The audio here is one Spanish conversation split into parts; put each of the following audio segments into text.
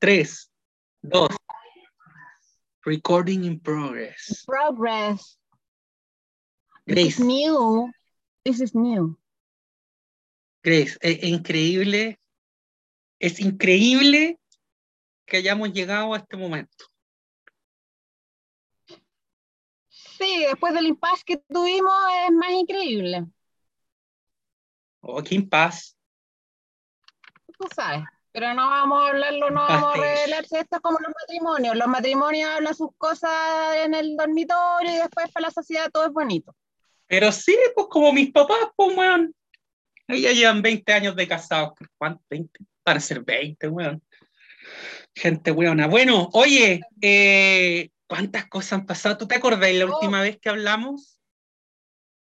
3, 2. Recording in progress. Progress. This Grace, is new. This is new. Grace, es, increíble, es increíble que hayamos llegado a este momento. Sí, después del impasse que tuvimos es más increíble. Oh, qué impas. Tú sabes. Pero no vamos a hablarlo, no vamos a Impasse. revelarse. Esto es como los matrimonios. Los matrimonios hablan sus cosas en el dormitorio y después para la sociedad todo es bonito. Pero sí, pues como mis papás, pues, weón. Ellos llevan 20 años de casados. ¿Cuántos? 20. Para ser 20, weón. Gente weona. Bueno, oye, eh, ¿cuántas cosas han pasado? ¿Tú te acordás la Oh. última vez que hablamos?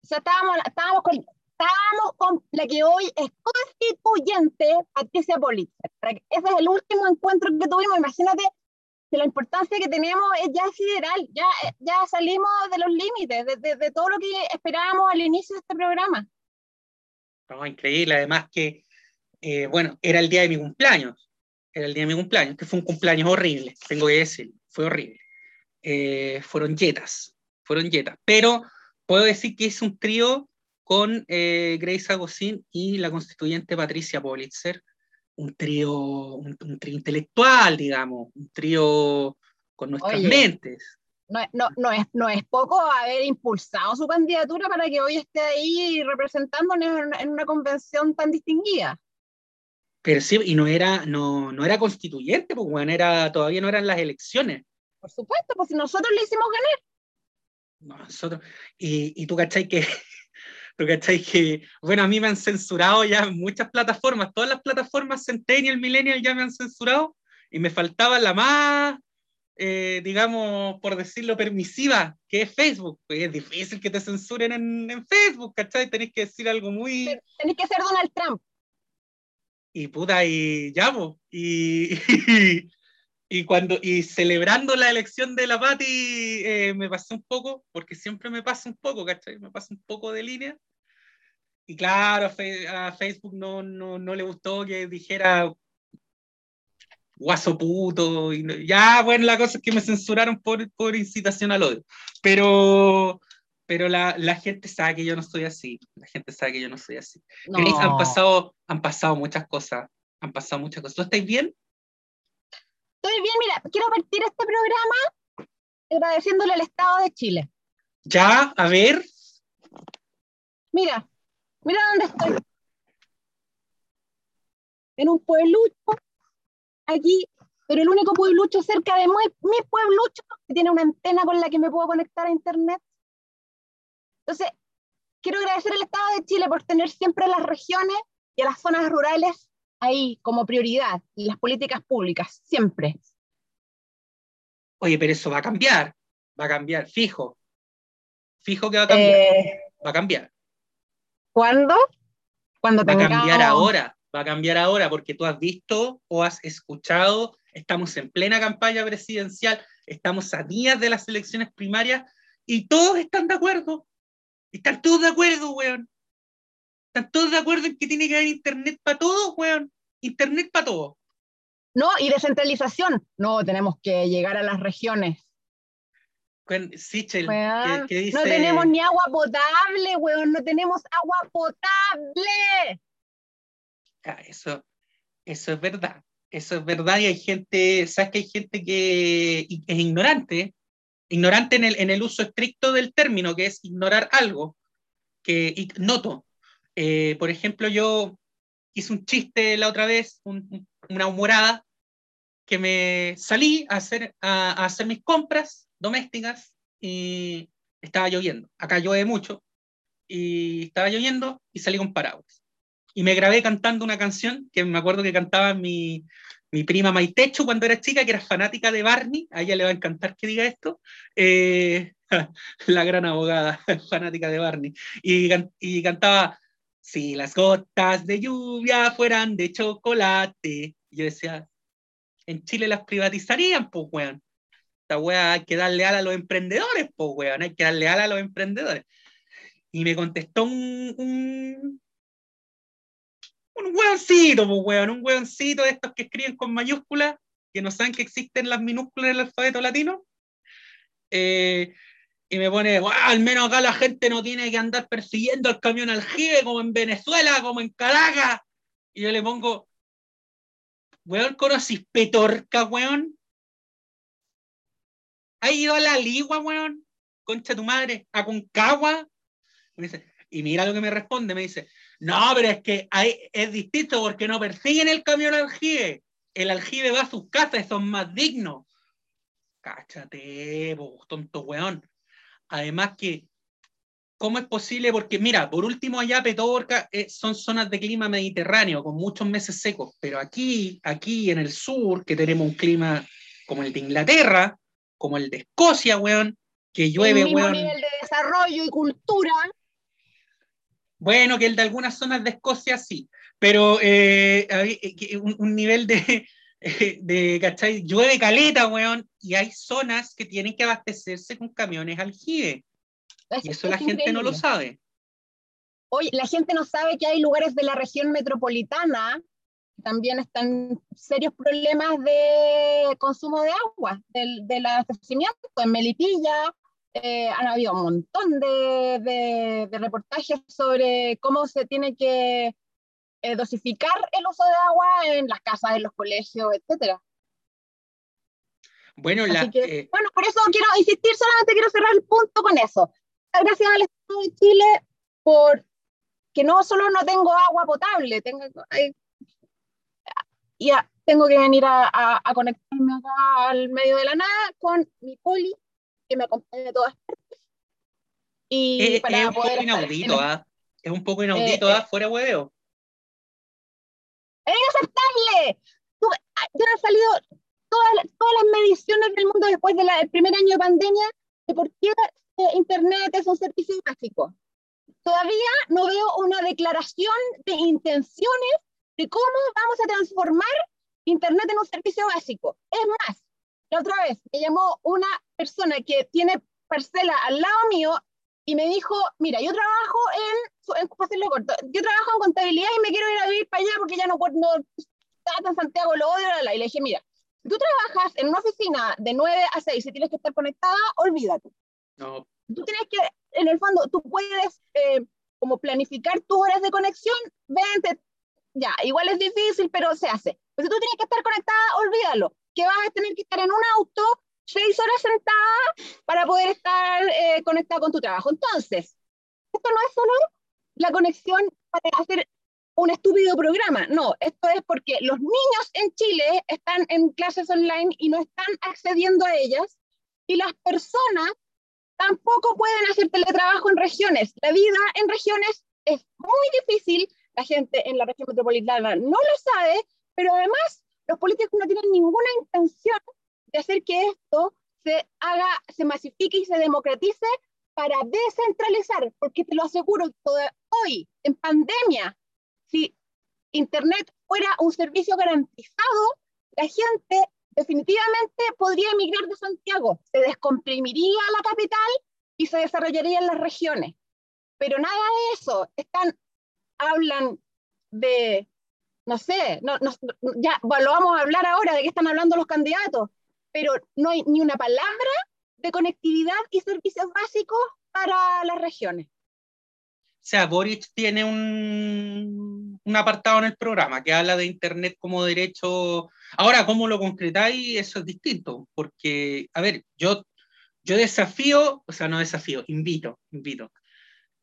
O sea, estábamos, estábamos, con, estábamos con la que hoy es constituyente, Patricia Politzer. Ese es el último encuentro que tuvimos. Imagínate que la importancia que tenemos es ya sideral. Ya, ya salimos de los límites, de, de- de todo lo que esperábamos al inicio de este programa. No, increíble. Además que, eh, bueno, era el día de mi cumpleaños. Era el día de mi cumpleaños, que fue un cumpleaños horrible, tengo que decir. Fue horrible. Eh, fueron yetas, fueron yetas. Pero puedo decir que es un trío con eh, Grace Agosín y la constituyente Patricia Politzer. Un trío, un, un trío intelectual, digamos, un trío con nuestras Oye. mentes. No, es- no, no, es, no es poco haber impulsado su candidatura para que hoy esté ahí representándonos en, en una convención tan distinguida. Pero sí, y no era, no, no era constituyente, pues bueno, era, todavía no eran las elecciones. Por supuesto, pues si nosotros le hicimos ganar. No, nosotros, y, y tú cachai que, tú cachai que, bueno, a mí me han censurado ya muchas plataformas, todas las plataformas Centennial, Millennial ya me han censurado, y me faltaba la más, eh, digamos, por decirlo, permisiva, que es Facebook. Pues es difícil que te censuren en, en Facebook, ¿cachai? Tenés que decir algo muy... Tenéis que ser Donald Trump. y puta, y ya, po, y, y, cuando, y celebrando la elección de la Pati, eh, me pasé un poco, porque siempre me pasa un poco, ¿cachai? Me pasa un poco de línea. Y claro, a, Facebook no, no, no le gustó que dijera guaso puto, y no- ya, bueno, la cosa es que me censuraron por, por incitación al odio, pero... Pero la, la gente sabe que yo no soy así. La gente sabe que yo no soy así. No. Grace, han pasado, han pasado muchas cosas. Han pasado muchas cosas. ¿Tú estás bien? Estoy bien, mira, quiero partir este programa agradeciéndole al Estado de Chile. Ya, a ver. Mira, mira dónde estoy. En un pueblucho, aquí, pero el único pueblucho cerca de mi, mi pueblucho que tiene una antena con la que me puedo conectar a internet. Entonces, quiero agradecer al Estado de Chile por tener siempre a las regiones y a las zonas rurales ahí como prioridad y las políticas públicas, siempre. Oye, pero eso va a cambiar. Va a cambiar, fijo. Fijo que va a cambiar. Eh, Va a cambiar. ¿Cuándo? Cuando Va a tengamos... cambiar ahora. Va a cambiar ahora porque tú has visto o has escuchado. Estamos en plena campaña presidencial. Estamos a días de las elecciones primarias y todos están de acuerdo. Están todos de acuerdo, weón. Están todos de acuerdo en que tiene que haber internet para todos, weón. Internet para todos. No, y descentralización. No, tenemos que llegar a las regiones. Con Sichel, que, que dice, No tenemos ni agua potable, weón, no tenemos agua potable. Ah, eso, eso es verdad, eso es verdad y hay gente, sabes que hay gente que es ignorante, ignorante en el, en el uso estricto del término, que es ignorar algo, que ignoto. Eh, por ejemplo, yo hice un chiste la otra vez, un- una humorada, que me salí a hacer, a, a hacer mis compras domésticas y estaba lloviendo. Acá llueve mucho y estaba lloviendo y salí con paraguas. Y me grabé cantando una canción que me acuerdo que cantaba mi, mi prima Maitecho cuando era chica, que era fanática de Barney. A ella le va a encantar que diga esto. Eh, la gran abogada, fanática de Barney. Y, y cantaba, si las gotas de lluvia fueran de chocolate. Y yo decía, en Chile las privatizarían, pues, weón. Esta weá hay que darle al a los emprendedores, pues, weón. Hay que darle al a los emprendedores. Y me contestó un, un, un weoncito, pues, weón. Un weoncito de estos que escriben con mayúsculas que no saben que existen las minúsculas en el alfabeto latino. Eh, y me pone, al menos acá la gente no tiene que andar persiguiendo al camión aljibe como en Venezuela, como en Caracas. Y yo le pongo, weón, ¿conoces Petorca, weón? ¿Has ido a la Ligua, weón? Concha tu madre, a Concagua. y mira lo que me responde, me dice, no, pero es que es distinto porque no persiguen el camión aljibe. El aljibe va a sus casas son más dignos. Cáchate, tonto weón. Además que, ¿cómo es posible? Porque mira, por último allá Petorca eh, son zonas de clima mediterráneo con muchos meses secos, pero aquí, aquí en el sur, que tenemos un clima como el de Inglaterra, como el de Escocia, weón, que llueve, el mismo nivel de desarrollo y cultura. Bueno, que el de algunas zonas de Escocia sí, pero eh, eh, un, nivel de, de, ¿cachai? Llueve caleta, weón, y hay zonas que tienen que abastecerse con camiones aljibe. y eso la gente no lo sabe. Oye, la gente no sabe que hay lugares de la región metropolitana también están serios problemas de consumo de agua, del, del abastecimiento. En Melipilla eh, han habido un montón de, de, reportajes sobre cómo se tiene que eh, dosificar el uso de agua en las casas, en los colegios, etcétera. Bueno, la, eh, bueno, por eso quiero insistir, solamente quiero cerrar el punto con eso. Gracias al Estado de Chile por que no solo no tengo agua potable, tengo, ya tengo que venir a, a, conectarme acá al medio de la nada con mi poli, que me acompaña de todas partes. Y para es un poco inaudito, ¿ah? Es un poco inaudito, ¿ah? Fuera hueveo. ¡Es inaceptable! Ya han salido todas, todas las mediciones del mundo después del primer año de pandemia de por qué eh, Internet es un servicio básico. Todavía no veo una declaración de intenciones de cómo vamos a transformar Internet en un servicio básico. Es más, la otra vez me llamó una persona que tiene parcela al lado mío y me dijo, mira, yo trabajo en, en corto, yo trabajo en contabilidad y me quiero ir a vivir para allá porque ya no puedo, no, está en Santiago, lo odio, y le dije, mira, tú trabajas en una oficina de 9 a 6 y tienes que estar conectada, olvídate. No. Tú tienes que, en el fondo, tú puedes eh, como planificar tus horas de conexión, vente, ya, igual es difícil, pero se hace. Pues si tú tienes que estar conectada, olvídalo, que vas a tener que estar en un auto seis horas sentada para poder estar eh, conectada con tu trabajo. Entonces, esto no es solo la conexión para hacer un estúpido programa, no, esto es porque los niños en Chile están en clases online y no están accediendo a ellas y las personas tampoco pueden hacer teletrabajo en regiones. La vida en regiones es muy difícil la gente en la región metropolitana no lo sabe, pero además los políticos no tienen ninguna intención de hacer que esto se haga, se masifique y se democratice para descentralizar, porque te lo aseguro, hoy, en pandemia, si Internet fuera un servicio garantizado, la gente definitivamente podría emigrar de Santiago, se descomprimiría la capital y se desarrollaría en las regiones. Pero nada de eso, están hablan de, no sé, no, ya lo vamos a hablar ahora de qué están hablando los candidatos, pero no hay ni una palabra de conectividad y servicios básicos para las regiones. O sea, Boric tiene un, un, apartado en el programa que habla de Internet como derecho. Ahora, ¿cómo lo concretáis? Eso es distinto, porque, a ver, yo, yo desafío, o sea, no desafío, invito, invito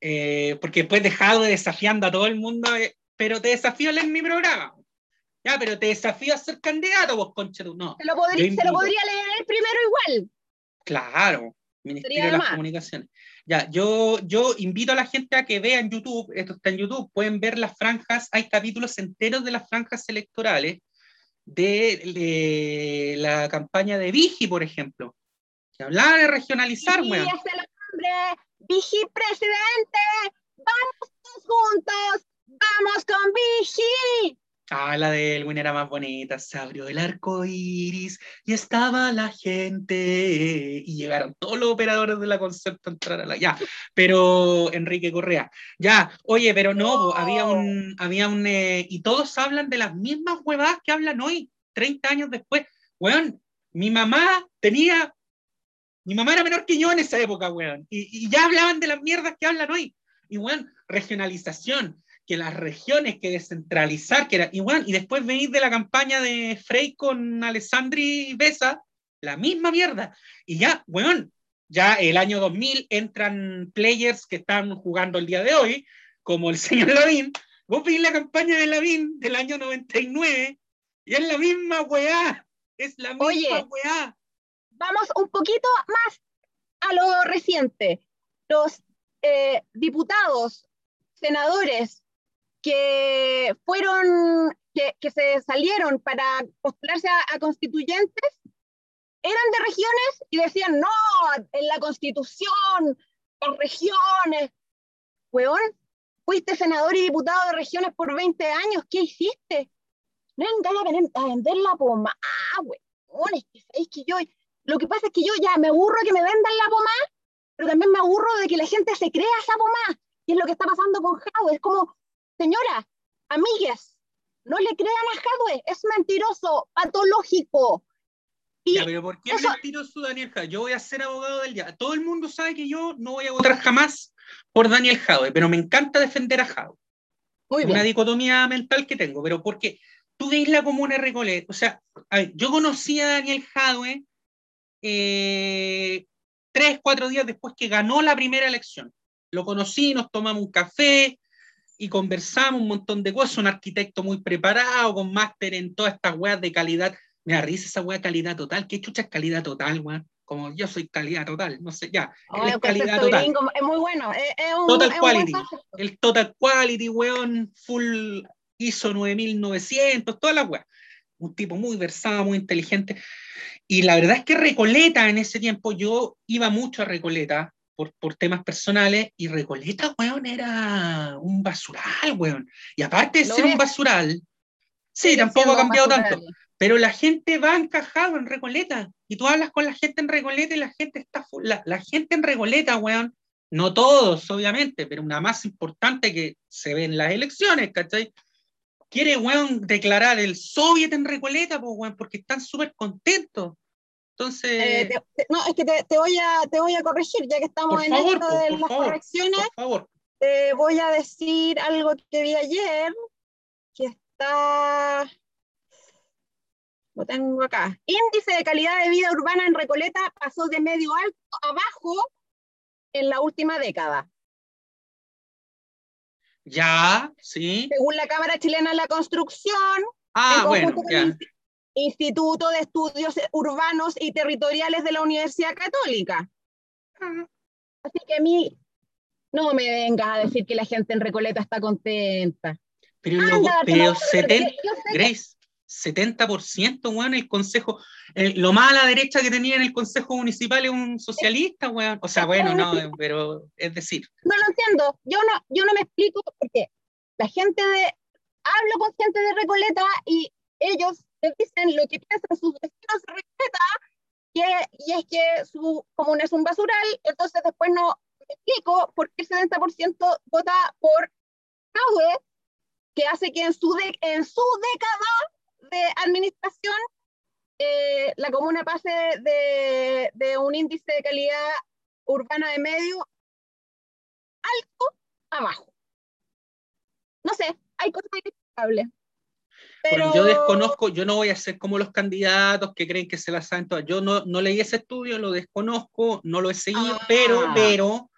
eh, porque después dejado desafiando a todo el mundo, eh, pero te desafío en mi programa. Ya, pero te desafío a ser candidato, vos, concha No. Se lo, podría, se lo podría leer primero igual. Claro, Ministerio de las Comunicaciones. Ya, yo, yo invito a la gente a que vea en YouTube, esto está en YouTube, pueden ver las franjas, hay capítulos enteros de las franjas electorales de, de la campaña de Vigi, por ejemplo, que hablaba de regionalizar, sí, weón. Vigi presidente, vamos juntos, vamos con Vigi. Ah, la de Elwin era más bonita. Se abrió el arco iris y estaba la gente. Y llegaron todos los operadores de la concepto a entrar a la. Ya, pero Enrique Correa. Ya, oye, pero no, había un. Había un eh, y todos hablan de las mismas huevadas que hablan hoy, 30 años después. weón, mi mamá tenía, mi mamá era menor que yo en esa época, weón, y, y ya hablaban de las mierdas que hablan hoy. Y, weón, regionalización, que las regiones, que descentralizar, que era, y, weón, y después venir de la campaña de Frey con Alessandri Besa, la misma mierda. Y ya, weón, ya el año 2000 entran players que están jugando el día de hoy, como el señor Lavín. Vos veis la campaña de Lavín del año 99 y es la misma weá. Es la misma Oye, weá. Vamos un poquito más a lo reciente. Los eh, diputados, senadores que fueron, que, que se salieron para postularse a, constituyentes, eran de regiones y decían, no, en la constitución, las regiones. Weón, fuiste senador y diputado de regiones por 20 años, ¿qué hiciste? No vengan a, ven- a vender la pomada, weón, es que, es que yo, lo que pasa es que yo ya me aburro de que me vendan la pomada, pero también me aburro de que la gente se crea esa pomada, y es lo que está pasando con Jadwe, es como, señora, amigues, no le crean a Jadwe, es mentiroso, patológico, y Ya, pero ¿por qué es eso- mentiroso Daniel Jadwe? Yo voy a ser abogado del día. Todo el mundo sabe que yo no voy a votar jamás por Daniel Jadwe, pero me encanta defender a Jadwe. muy una bien, dicotomía mental que tengo, pero porque tú veis la comuna de Recoleta, o sea, a ver, yo conocí a Daniel Jadwe eh, tres, cuatro días después que ganó la primera elección. Lo conocí, nos tomamos un café y conversamos un montón de cosas, un arquitecto muy preparado, con máster en todas estas weas de calidad. Me da risa esa wea calidad total. ¿Qué chucha es calidad total, weón? Como yo soy calidad total, no sé, ya. Oh, es calidad total. gringo es muy bueno, es, es un, Total es un quality. concepto. el Total Quality, weón, full ISO 9900, toda la weá. Un tipo muy versado, muy inteligente. Y la verdad es que Recoleta en ese tiempo, yo iba mucho a Recoleta por, por temas personales, y Recoleta, weón, era un basural, weón. Y aparte de Lo ser un es. basural, sí, tampoco ha cambiado basural. tanto, pero la gente va encajado en Recoleta. Y tú hablas con la gente en Recoleta y la gente está la gente en Recoleta, weón, no todos, obviamente, pero una más importante que se ve en las elecciones, ¿cachai? Quiere, weón, declarar el soviet en Recoleta, pues, weón, porque están súper contentos. Entonces, Eh, te- te- no, es que te, te voy a, te voy a corregir, ya que estamos por en favor, esto de por las favor, correcciones, por favor. te voy a decir algo que vi ayer, que está, lo tengo acá. Índice de calidad de vida urbana en Recoleta pasó de medio alto a bajo en la última década. Ya, sí. Según la Cámara Chilena de la Construcción, Ah, en bueno, con ya. Insti- Instituto de Estudios Urbanos y Territoriales de la Universidad Católica. Así que a mí no me vengas a decir que la gente en Recoleta está contenta. Pero, Anda, darte pero la vuelta, porque 70, yo sé que- Grace, 70%, weón, el consejo, el- lo más a la derecha que tenía en el consejo municipal es un socialista, weón. O sea, bueno, no, pero es decir, No lo entiendo. Yo no, yo no me explico porque la gente de. Hablo con gente de Recoleta y ellos dicen lo que piensan sus vecinos de que, y es que su comuna es un basural, entonces después no me explico por qué el 70% vota por Jadwe, que hace que en su, de- en su década de administración eh, la comuna pase de, de un índice de calidad urbana de medio alto a bajo. No sé, hay cosas inexplicables. Pero Porque yo desconozco, yo no voy a ser como los candidatos que creen que se la saben todas. Yo no, no leí ese estudio, lo desconozco, no lo he seguido, Ah. pero, pero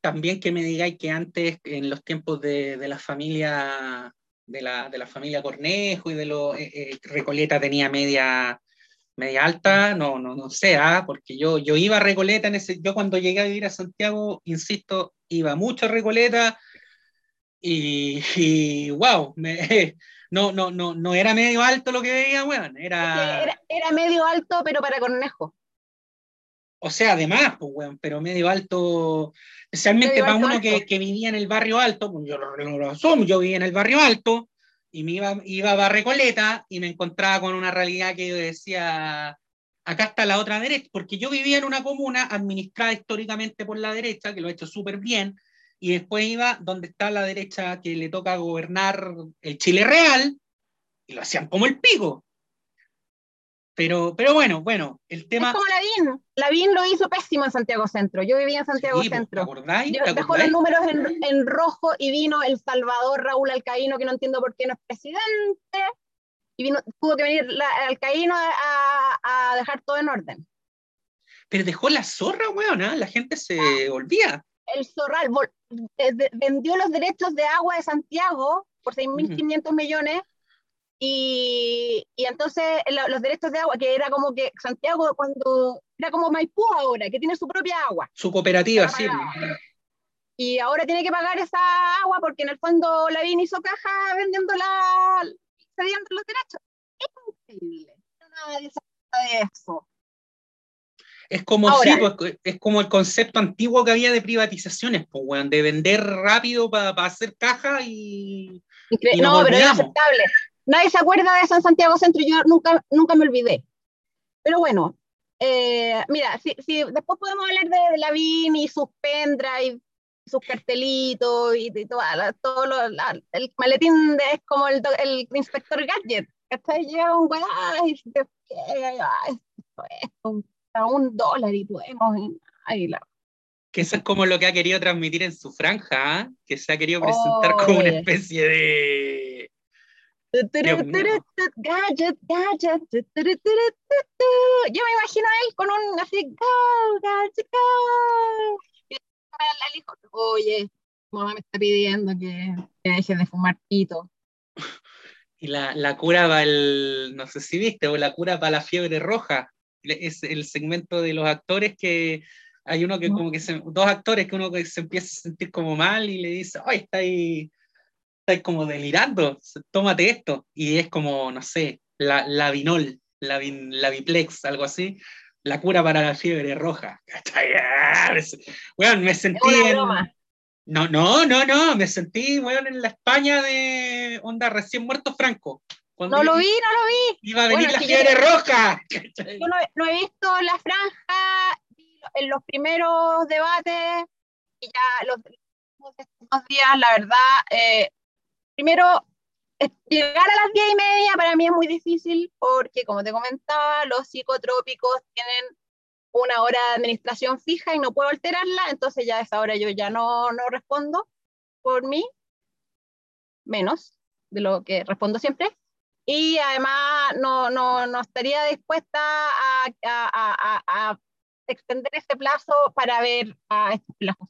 también que me digáis que antes, en los tiempos de, de la familia, de la, de la familia Cornejo y de los eh, eh, Recoleta tenía media, media alta, no, no, no sé, ah, porque yo, yo iba a Recoleta en ese, yo cuando llegué a vivir a Santiago, insisto, iba mucho a Recoleta y, y wow, me, no, no, no, no era medio alto lo que veía, weón, era, era, era medio alto, pero para Cornejo. o sea, además, pues, weón, pero medio alto, especialmente Medio para alto, uno alto. que, que vivía en el barrio alto, pues yo lo, lo- lo asumo, yo vivía en el barrio alto y me iba, iba a Recoleta y me encontraba con una realidad que yo decía, acá está la otra derecha, porque yo vivía en una comuna administrada históricamente por la derecha, que lo ha hecho súper bien, y después iba donde está la derecha que le toca gobernar el Chile real, y lo hacían como el pico. Pero, pero bueno, bueno, el tema. Es como Lavín. Lavín lo hizo pésimo en Santiago Centro. Yo vivía en Santiago Sí, Centro. ¿te acordáis? Yo- ¿Te dejó los números en, en rojo y vino el Salvador Raúl Alcaíno, que no entiendo por qué no es presidente. Y vino, tuvo que venir la, Alcaíno a, a- dejar todo en orden. Pero dejó la zorra, weón, ¿ah? la gente se volvía. El Zorral vendió los derechos de agua de Santiago por 6.500 millones. Y, y entonces lo- los derechos de agua, que era como que Santiago cuando era como Maipú ahora, que tiene su propia agua. Su cooperativa, sí. pagada. Y ahora tiene que pagar esa agua porque en el fondo Lavín hizo caja vendiendo la, cediendo los derechos. Es increíble. Nadie acuerda de eso. Es como, Ahora- sí, pues, es como el concepto antiguo que había de privatizaciones, pues, weón, de vender rápido para hacer caja y. Y no, pero es inaceptable. Nadie se acuerda de San Santiago Centro, yo nunca, nunca me olvidé. Pero bueno, eh, mira, si, si después podemos hablar de, de Lavín y sus pendrive, sus cartelitos y, y toda la- todo lo- la- el maletín de- es como el, el inspector Gadget. ¿cachai? Llega un weá y te y, esto es un, a un dólar y podemos. la- Que eso es como lo que ha querido transmitir en su franja, ¿ah? que se ha querido presentar como una especie de. Gadget, gadget. Yo me imagino a él con un así, go, gadget, go. Y al- hijo, oye, mamá me está pidiendo que, que dejes de fumar pito. Y la, la cura para el. No sé si viste, o la cura para la fiebre roja. Es el segmento de los actores que. Hay uno que como que se, dos actores que uno que se empieza a sentir como mal y le dice, ay, está ahí, está ahí como delirando, tómate esto. Y es como, no sé, la, la vinol, la, vin- la biplex, algo así, la cura para la fiebre roja. ¿Cachai? Ah, me sentí en-. No, no, no, no, me sentí, weón, en la España de onda recién muerto Franco. Cuando No lo vi, no lo vi. Iba a venir Bueno, la fiebre roja. no, no he visto la franja en los primeros debates y ya los últimos días, la verdad, eh, primero, llegar a las diez y media para mí es muy difícil porque, como te comentaba, los psicotrópicos tienen una hora de administración fija y no puedo alterarla, entonces ya a esa hora yo ya no, no respondo por mí, menos de lo que respondo siempre. Y además no, no, no estaría dispuesta a, a- a- a- extender ese plazo para ver a estos pelajos.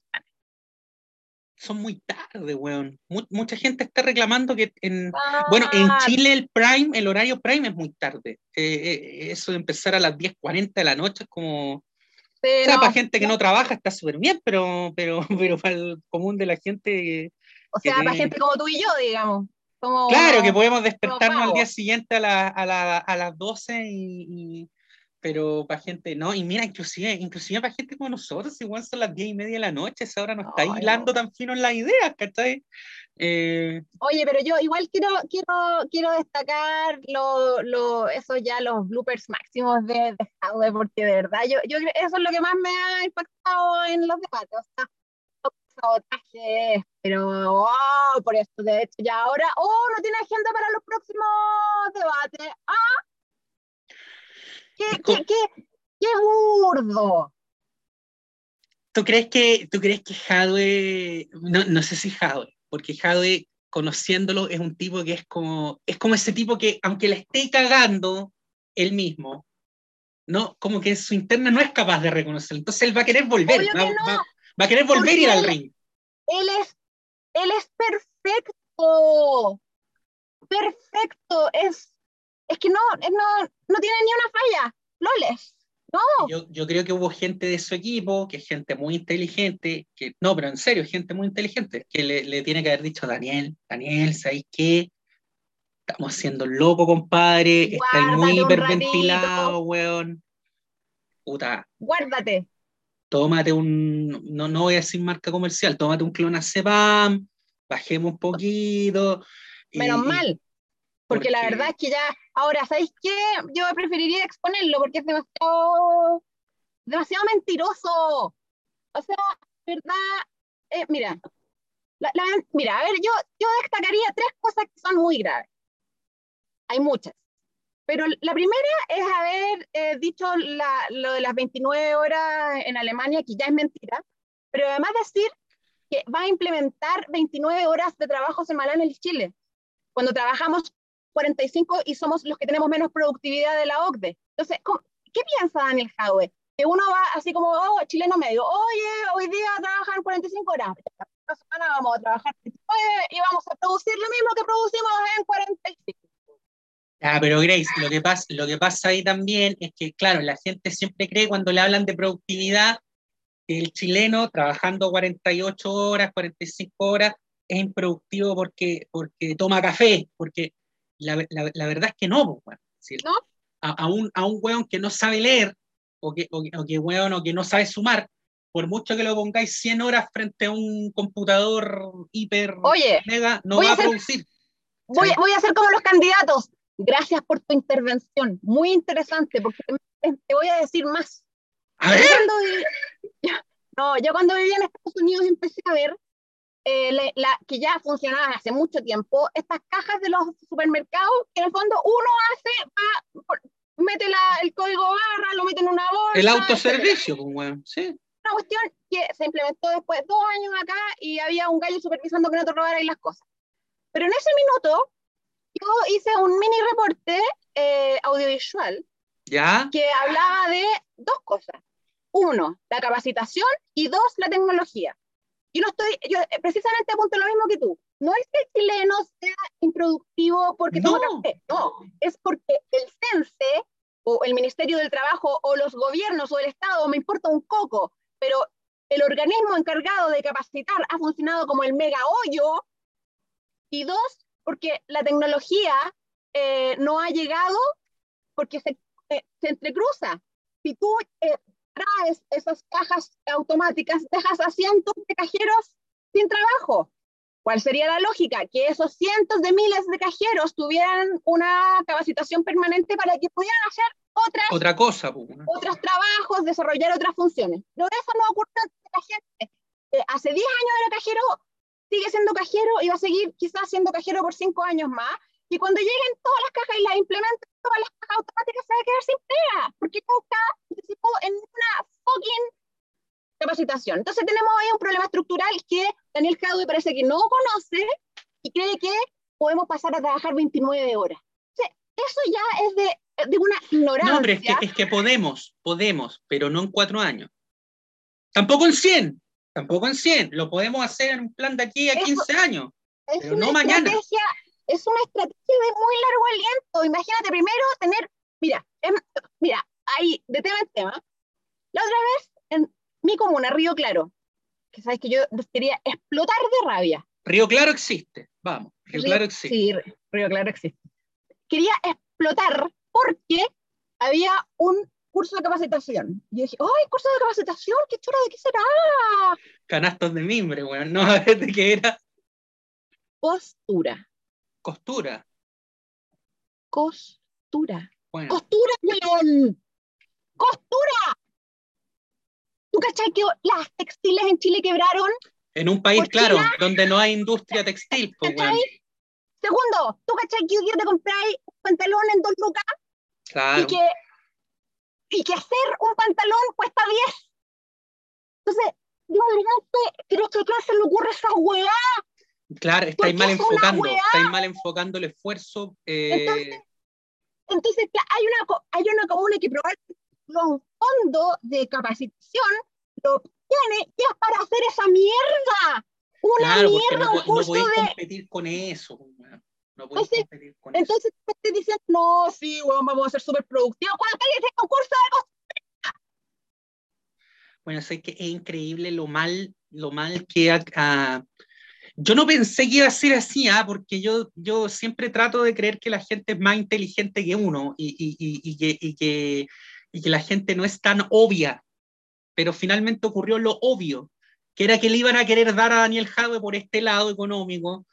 Son muy tarde, weón. Mu- mucha gente está reclamando que en, Bueno, en Ah, Chile el prime, el horario prime es muy tarde. Eh, eh, eso de empezar a las 10.40 de la noche es como... O sea, para gente que no trabaja está súper bien, pero, pero, pero para el común de la gente... o que sea, para tiene- gente como tú y yo, digamos. Como, Claro, que podemos despertarnos al día siguiente a, la- a, la- a las 12 y... y- pero para gente, no, y mira, inclusive, inclusive para gente como nosotros, igual son las 10 y media de la noche, esa hora no está Ay, hilando tan fino en las ideas, ¿cachai? Eh, Oye, pero yo igual quiero, quiero, quiero destacar lo, lo, esos ya los bloopers máximos de, de porque de verdad, yo, yo eso es lo que más me ha impactado en los debates. O sea, los sabotajes, pero oh, por esto, de hecho, ya ahora, oh, no tiene agenda para los próximos debates. Ah, qué, qué, qué, qué burdo. ¿Tú crees que, tú crees que Jadwe, no, no sé si Jadwe, porque Jadwe, conociéndolo, es un tipo que es como, es como ese tipo que, aunque la esté cagando él mismo, ¿no? Como que en su interna no es capaz de reconocerlo. Entonces él va a querer volver, Obvio va, que no, va- va a querer volver a ir al ring. Él es, él es perfecto. Perfecto. Es, es que no, no, no tiene ni una falla. Loles. No. Yo, yo creo que hubo gente de su equipo, que es gente muy inteligente, que no, pero en serio, gente muy inteligente, que le, le tiene que haber dicho, Daniel, Daniel, ¿sabes qué? Estamos haciendo loco, compadre, estáis muy Guárdate hiperventilado, weón. Puta, Guárdate. Tómate un, no, no voy a decir marca comercial, tómate un clonazepam, bajemos un poquito. y- Menos mal. Porque la verdad es que ya, ahora, ¿sabéis qué? Yo preferiría exponerlo porque es demasiado, demasiado mentiroso. O sea, verdad, eh, mira, la- la- mira, a ver, yo, yo destacaría tres cosas que son muy graves. Hay muchas. Pero la primera es haber eh, dicho lo de las 29 horas en Alemania, que ya es mentira, pero además decir que va a implementar 29 horas de trabajo semanal en Chile, cuando trabajamos 45 y somos los que tenemos menos productividad de la OCDE. Entonces, ¿qué piensa Daniel Jaue? Que uno va así como, oh, chileno medio, oye, hoy día trabajan 45 horas, esta semana vamos a trabajar 39 y vamos a producir lo mismo que producimos en 45. Ah, pero Grace, lo que, pasa, lo que pasa ahí también es que, claro, la gente siempre cree cuando le hablan de productividad que el chileno trabajando 48 horas, 45 horas, es improductivo porque, porque toma café, porque la, verdad es que no, pues, ¿No? A, un, a un weón que no sabe leer o que, o, que weón, o que no sabe sumar, por mucho que lo pongáis 100 horas frente a un computador hiper mega, no va a, producir. Voy, voy, a hacer como los candidatos. Gracias por tu intervención. Muy interesante, porque te voy a decir más. A ver. no, yo cuando vivía en Estados Unidos empecé a ver eh, la, que ya funcionaban hace mucho tiempo, estas cajas de los supermercados, que en el fondo uno hace, mete el código barra, lo mete en una bolsa. El autoservicio, pues, bueno, sí. Una cuestión que se implementó después de dos años acá y había un gallo supervisando que no te robaran las cosas. Pero en ese minuto, yo hice un mini reporte eh, audiovisual ¿Ya? que hablaba de dos cosas. Uno, la capacitación y dos, la tecnología. Yo no estoy, yo eh, precisamente apunto lo mismo que tú. No es que el chileno sea improductivo porque no. toma café, no, es porque el CENSE o el Ministerio del Trabajo o los gobiernos o el Estado, me importa un coco, pero el organismo encargado de capacitar ha funcionado como el mega hoyo. Y dos, porque la tecnología eh, no ha llegado porque se, eh, se entrecruza. Si tú eh, traes esas cajas automáticas, dejas a cientos de cajeros sin trabajo. ¿Cuál sería la lógica? Que esos cientos de miles de cajeros tuvieran una capacitación permanente para que pudieran hacer otras, Otra cosa, otros trabajos, desarrollar otras funciones. Pero eso no ocurre en la gente. hace 10 años era cajero, sigue siendo cajero y va a seguir quizás siendo cajero por 5 años más. Y cuando lleguen todas las cajas y las implementen todas las cajas automáticas, se va a quedar sin pega, porque nunca participó en una fucking capacitación. Entonces tenemos ahí un problema estructural que Daniel Jadwe parece que no conoce y cree que podemos pasar a trabajar 29 horas. eso ya es de, de, una ignorancia. No, hombre, es que, es que podemos, podemos, pero no en cuatro años. Tampoco en 100, tampoco en 100. Lo podemos hacer en un plan de aquí a 15 años, pero no mañana es una estrategia de muy largo aliento. Imagínate primero tener, mira, em, mira, ahí, de tema en tema. La otra vez, en mi comuna, Río Claro, que sabes que yo quería explotar de rabia. Río Claro existe, vamos, Río, Claro existe. Sí, Río Claro existe. Quería explotar porque había un curso de capacitación. Y yo dije, ¡ay, curso de capacitación! ¡Qué chulo! ¿De qué será? Canastos de mimbre, bueno, no, ¿de qué era? Postura. Costura. Costura. Costura, weón. Costura. ¿Tú cachai que las textiles en Chile quebraron? En un país, claro, donde no hay industria textil. Pues, Segundo, ¿tú cachai que hoy día te compráis un pantalón en dos lucas? Claro. Y que, y que hacer un pantalón cuesta 10. Entonces, yo de creo que a se le ocurre esa weá. Claro, estáis mal enfocando, estáis mal enfocando el esfuerzo. Eh... Entonces, hay una, hay una comuna que probablemente un fondo de capacitación lo tiene y es para hacer esa mierda. Una claro, mierda, no, un curso no de... competir con eso. No entonces, competir con entonces eso. te dicen, no, sí, bueno, vamos a ser súper productivos. ¿Cuándo te dice concurso de Bueno, sé que es increíble lo mal, lo mal que yo no pensé que iba a ser así, ¿ah? porque yo, yo siempre trato de creer que la gente es más inteligente que uno y, y, y, que, y, que, y que la gente no es tan obvia, pero finalmente ocurrió lo obvio, que era que le iban a querer dar a Daniel Jadwe por este lado económico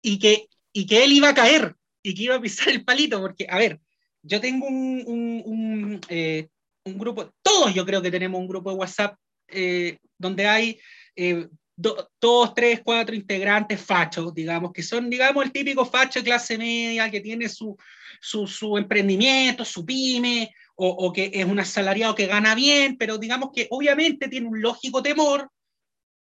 y que, y que él iba a caer y que iba a pisar el palito, porque, a ver, yo tengo un, un, un, eh, un grupo, todos yo creo que tenemos un grupo de WhatsApp eh, donde hay... Eh, dos, tres, cuatro integrantes fachos, digamos, que son, digamos, el típico facho de clase media que tiene su, su, su emprendimiento, su pyme, o, o, que es un asalariado que gana bien, pero digamos que obviamente tiene un lógico temor,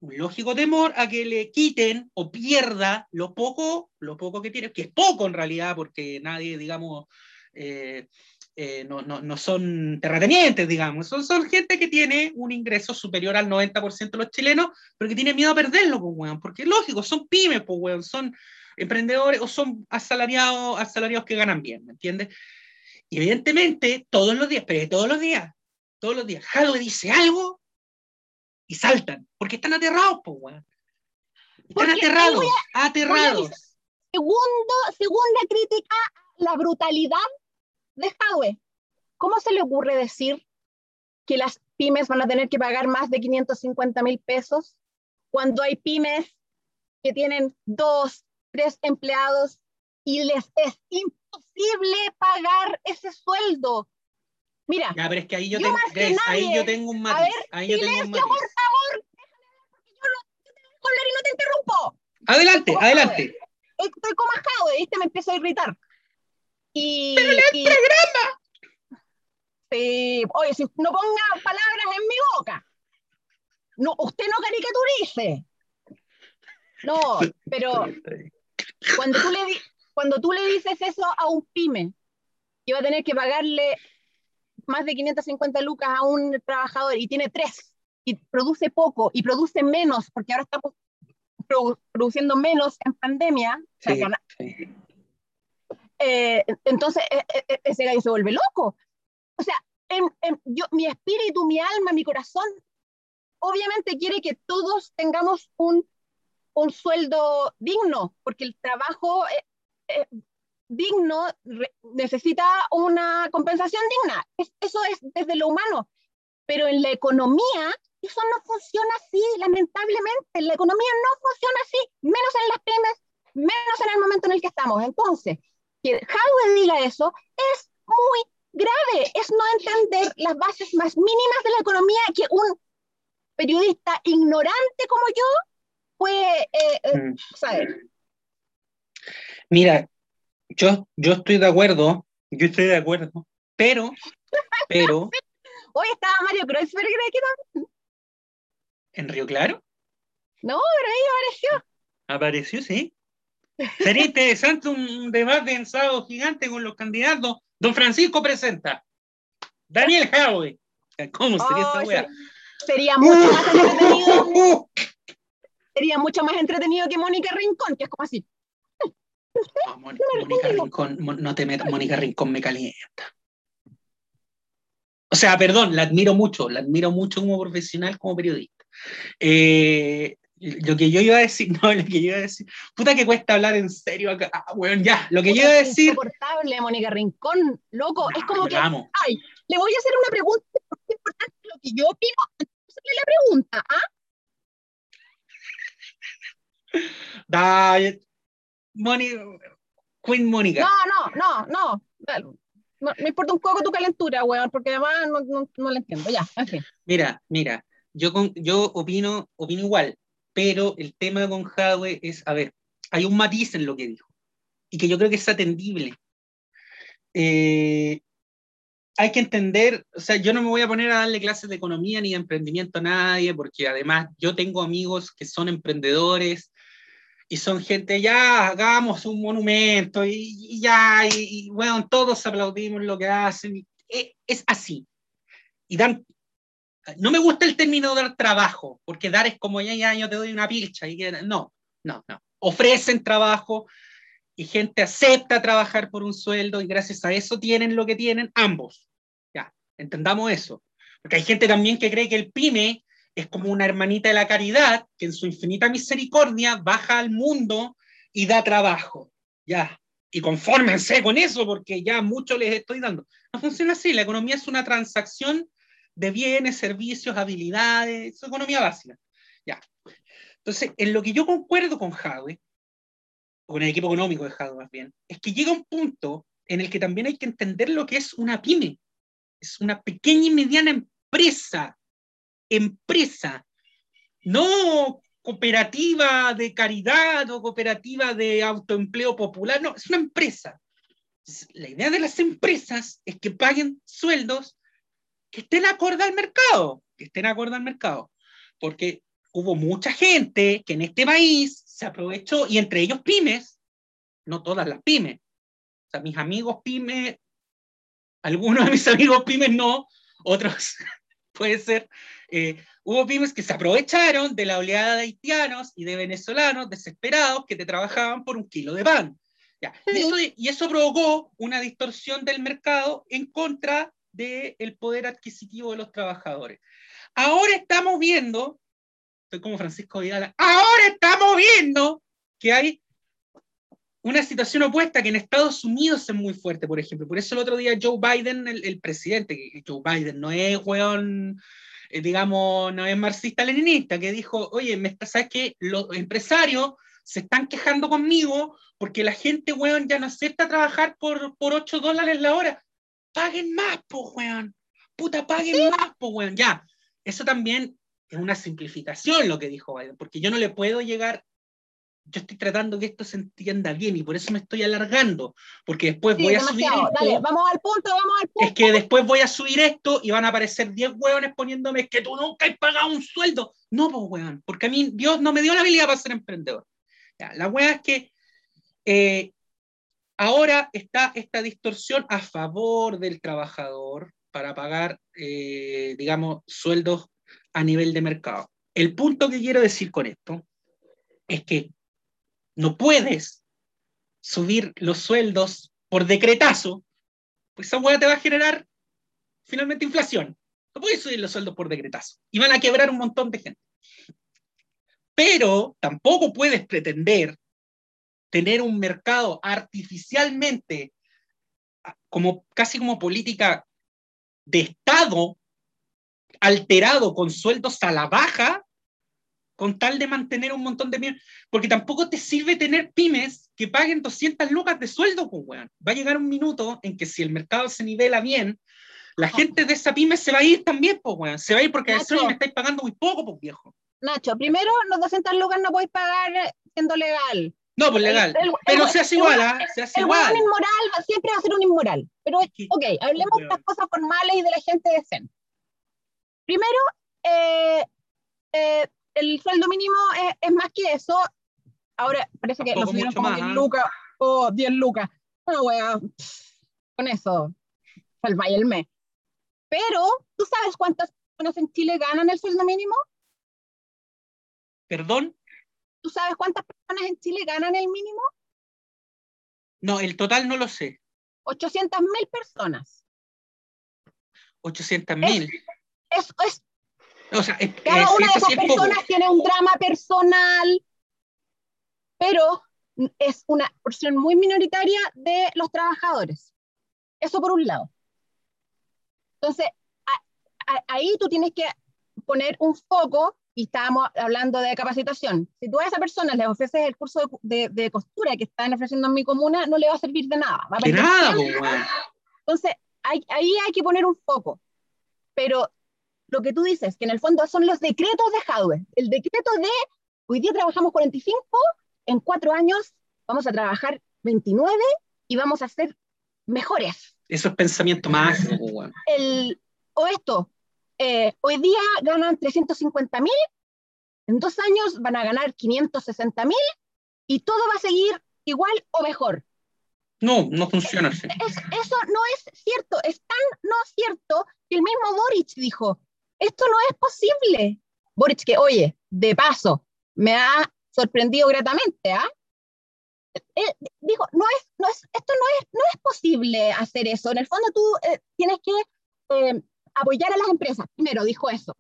un lógico temor a que le quiten o pierda lo poco, lo poco que tiene, que es poco en realidad, porque nadie, digamos, eh, eh, no, no, no, son terratenientes, digamos, son, son gente que tiene un ingreso superior al 90% de los chilenos, pero que tiene miedo a perderlo, pues, weón, porque lógico, son pymes, pues, weón, son emprendedores o son asalariados, asalariados que ganan bien, ¿me entiendes? Y evidentemente, todos los días, pero todos los días, todos los días, Halo dice algo y saltan, porque están aterrados, pues, weón. Están aterrados, aterrados. Segundo, segunda crítica, la brutalidad de Hadwe. ¿Cómo se le ocurre decir que las pymes van a tener que pagar más de 550 mil pesos cuando hay pymes que tienen dos, tres empleados y les es imposible pagar ese sueldo? Mira, ya, pero es que ahí yo, tengo, ahí yo tengo un matiz. A ver, silencio, por favor, porque yo, no, yo te dejo hablar y no te interrumpo. Adelante, adelante. Estoy como ajado, ¿viste? Me empiezo a irritar. Y, ¡Pero el programa! Sí, oye, si no ponga palabras en mi boca. No, usted no caricaturice. No, pero cuando tú, le cuando tú le dices eso a un pyme, que va a tener que pagarle más de 550 lucas a un trabajador y tiene tres, y produce poco, y produce menos, porque ahora estamos produciendo menos en pandemia, sí, sí. Eh, entonces eh, eh, ese gallo se vuelve loco. O sea, en, en, yo, mi espíritu, mi alma, mi corazón, obviamente quiere que todos tengamos un, un sueldo digno, porque el trabajo digno necesita una compensación digna. Es, eso es desde lo humano. Pero en la economía, eso no funciona así, lamentablemente. La economía no funciona así, menos en las pymes, menos en el momento en el que estamos. Entonces, que Howard diga eso es muy grave, es no entender las bases más mínimas de la economía que un periodista ignorante como yo puede eh, eh, mm. saber. Mira, yo, yo estoy de acuerdo, yo estoy de acuerdo, pero, pero... Hoy estaba Mario Kreuzberg aquí también. ¿En Río Claro? No, pero ahí apareció. Apareció, sí. Sería interesante un debate en sábado gigante con los candidatos. Don Francisco presenta. Daniel Howe. ¿Cómo sería oh, esa wea? Sería mucho más entretenido. sería mucho más entretenido que Mónica Rincón, que es como así. No, Mónica Rincón, no te metas, Mónica Rincón me calienta. O sea, perdón, la admiro mucho, la admiro mucho como profesional, como periodista. Eh, lo que yo iba a decir, no, lo que yo iba a decir, puta que cuesta hablar en serio acá, ah, bueno, ya, lo que yo iba a decir. Es insoportable, Mónica Rincón, loco, es como que, ay, le voy a hacer una pregunta, es importante lo que yo opino, antes de la pregunta, ¿ah? Dale, Mónica, Queen Mónica. No, no, no, no, no, me importa un poco tu calentura, weón, porque además no, no, no la entiendo, ya, en fin. Mira, mira, yo, con, yo opino, opino igual, pero el tema con Hadwe es, a ver, hay un matiz en lo que dijo, y que yo creo que es atendible. Eh, hay que entender, o sea, yo no me voy a poner a darle clases de economía ni de emprendimiento a nadie, porque además yo tengo amigos que son emprendedores y son gente, ya, hagamos un monumento y, ya, y, y, bueno, todos aplaudimos lo que hacen, es, es así. Y dan no me gusta el término dar trabajo, porque dar es como ya, ya, yo te doy una pilcha. Y no, no, no. Ofrecen trabajo y gente acepta trabajar por un sueldo y gracias a eso tienen lo que tienen ambos. Ya, entendamos eso. Porque hay gente también que cree que el pyme es como una hermanita de la caridad que en su infinita misericordia baja al mundo y da trabajo. Ya, y confórmense con eso porque ya mucho les estoy dando. No funciona así, la economía es una transacción de bienes, servicios, habilidades, su economía básica. Ya. Entonces, en lo que yo concuerdo con Jadwe, o con el equipo económico de Jadwe más bien, es que llega un punto en el que también hay que entender lo que es una pyme. Es una pequeña y mediana empresa. Empresa. No cooperativa de caridad o cooperativa de autoempleo popular, no, es una empresa. La idea de las empresas es que paguen sueldos que estén acorde al mercado, que estén acorde al mercado, porque hubo mucha gente que en este país se aprovechó, y entre ellos pymes, no todas las pymes, o sea, mis amigos pymes, algunos de mis amigos pymes no, otros puede ser, eh, hubo pymes que se aprovecharon de la oleada de haitianos y de venezolanos desesperados que te trabajaban por un kilo de pan. Y, eso, provocó una distorsión del mercado en contra del poder adquisitivo de los trabajadores. Ahora estamos viendo, estoy como Francisco Vidal, ahora estamos viendo que hay una situación opuesta que en Estados Unidos es muy fuerte, por ejemplo. Por eso el otro día Joe Biden, el, presidente, Joe Biden no es, weón, eh, digamos, no es marxista-leninista, que dijo, oye, me, ¿sabes qué? Los empresarios se están quejando conmigo porque la gente, weón, ya no acepta trabajar por, por 8 dólares la hora. Paguen más, po, weón. Puta, paguen más, po, weón. Ya, eso también es una simplificación lo que dijo Biden, porque yo no le puedo llegar yo estoy tratando que esto se entienda bien y por eso me estoy alargando, porque después voy a subir esto. Dale, vamos al punto, vamos al punto. Es que después voy a subir esto y van a aparecer 10 hueones poniéndome que tú nunca has pagado un sueldo. No, pues hueón, porque a mí Dios no me dio la habilidad para ser emprendedor. la hueá es que eh, ahora está esta distorsión a favor del trabajador para pagar, eh, digamos, sueldos a nivel de mercado. El punto que quiero decir con esto es que no puedes subir los sueldos por decretazo, pues esa hueá te va a generar finalmente inflación. No puedes subir los sueldos por decretazo. Y van a quebrar un montón de gente. Pero tampoco puedes pretender tener un mercado artificialmente, como, casi como política de Estado, alterado con sueldos a la baja, con tal de mantener un montón de porque tampoco te sirve tener pymes que paguen 200 lucas de sueldo, pues, weón. Va a llegar un minuto en que si el mercado se nivela bien, la gente de esa pyme se va a ir también, pues, weón. Se va a ir porque Nacho, me estáis pagando muy poco, pues, viejo. Nacho, primero, los 200 lucas no podéis pagar siendo legal. No, pues legal. pero se hace igual, ¿ah? Se hace el igual. El inmoral siempre va a ser un inmoral. Pero, ok, hablemos de las cosas formales y de la gente decente. Primero, eh, eh, el sueldo mínimo es, más que eso. Ahora parece que lo subieron como 10 ¿ah? lucas o 10 lucas. Bueno, wea, con eso salváis el mes. Pero, ¿tú sabes cuántas personas en Chile ganan el sueldo mínimo? ¿Perdón? ¿Tú sabes cuántas personas en Chile ganan el mínimo? No, el total no lo sé. 800 mil personas. 800 mil. Es, es, cada una de esas personas tiene un drama personal, pero es una porción muy minoritaria de los trabajadores. Eso por un lado. Entonces, ahí tú tienes que poner un foco, y estábamos hablando de capacitación. Si tú a esa persona le ofreces el curso de, costura que están ofreciendo en mi comuna, no le va a servir de nada. de nada, Entonces, ahí hay que poner un foco. Pero lo que tú dices, que en el fondo son los decretos de hardware. El decreto de hoy día trabajamos 45, en cuatro años vamos a trabajar 29 y vamos a ser mejores. Eso es pensamiento más. El, o esto, eh, hoy día ganan 350 mil, en dos años van a ganar 560 mil y todo va a seguir igual o mejor. No, no funciona así. eso no es cierto, es tan no cierto que el mismo Boric dijo, esto no es posible. Boric, que oye, de paso, me ha sorprendido gratamente, ¿ah? dijo, no es, no es, esto no es, no es posible hacer eso. En el fondo tú eh, tienes que eh, apoyar a las empresas. Primero dijo eso.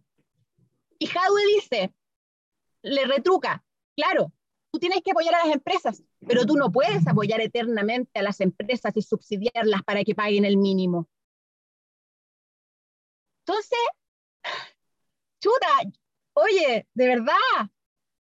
Y Jadwe dice, le retruca, claro, tú tienes que apoyar a las empresas, pero tú no puedes apoyar eternamente a las empresas y subsidiarlas para que paguen el mínimo. Entonces, chuta, oye, de verdad,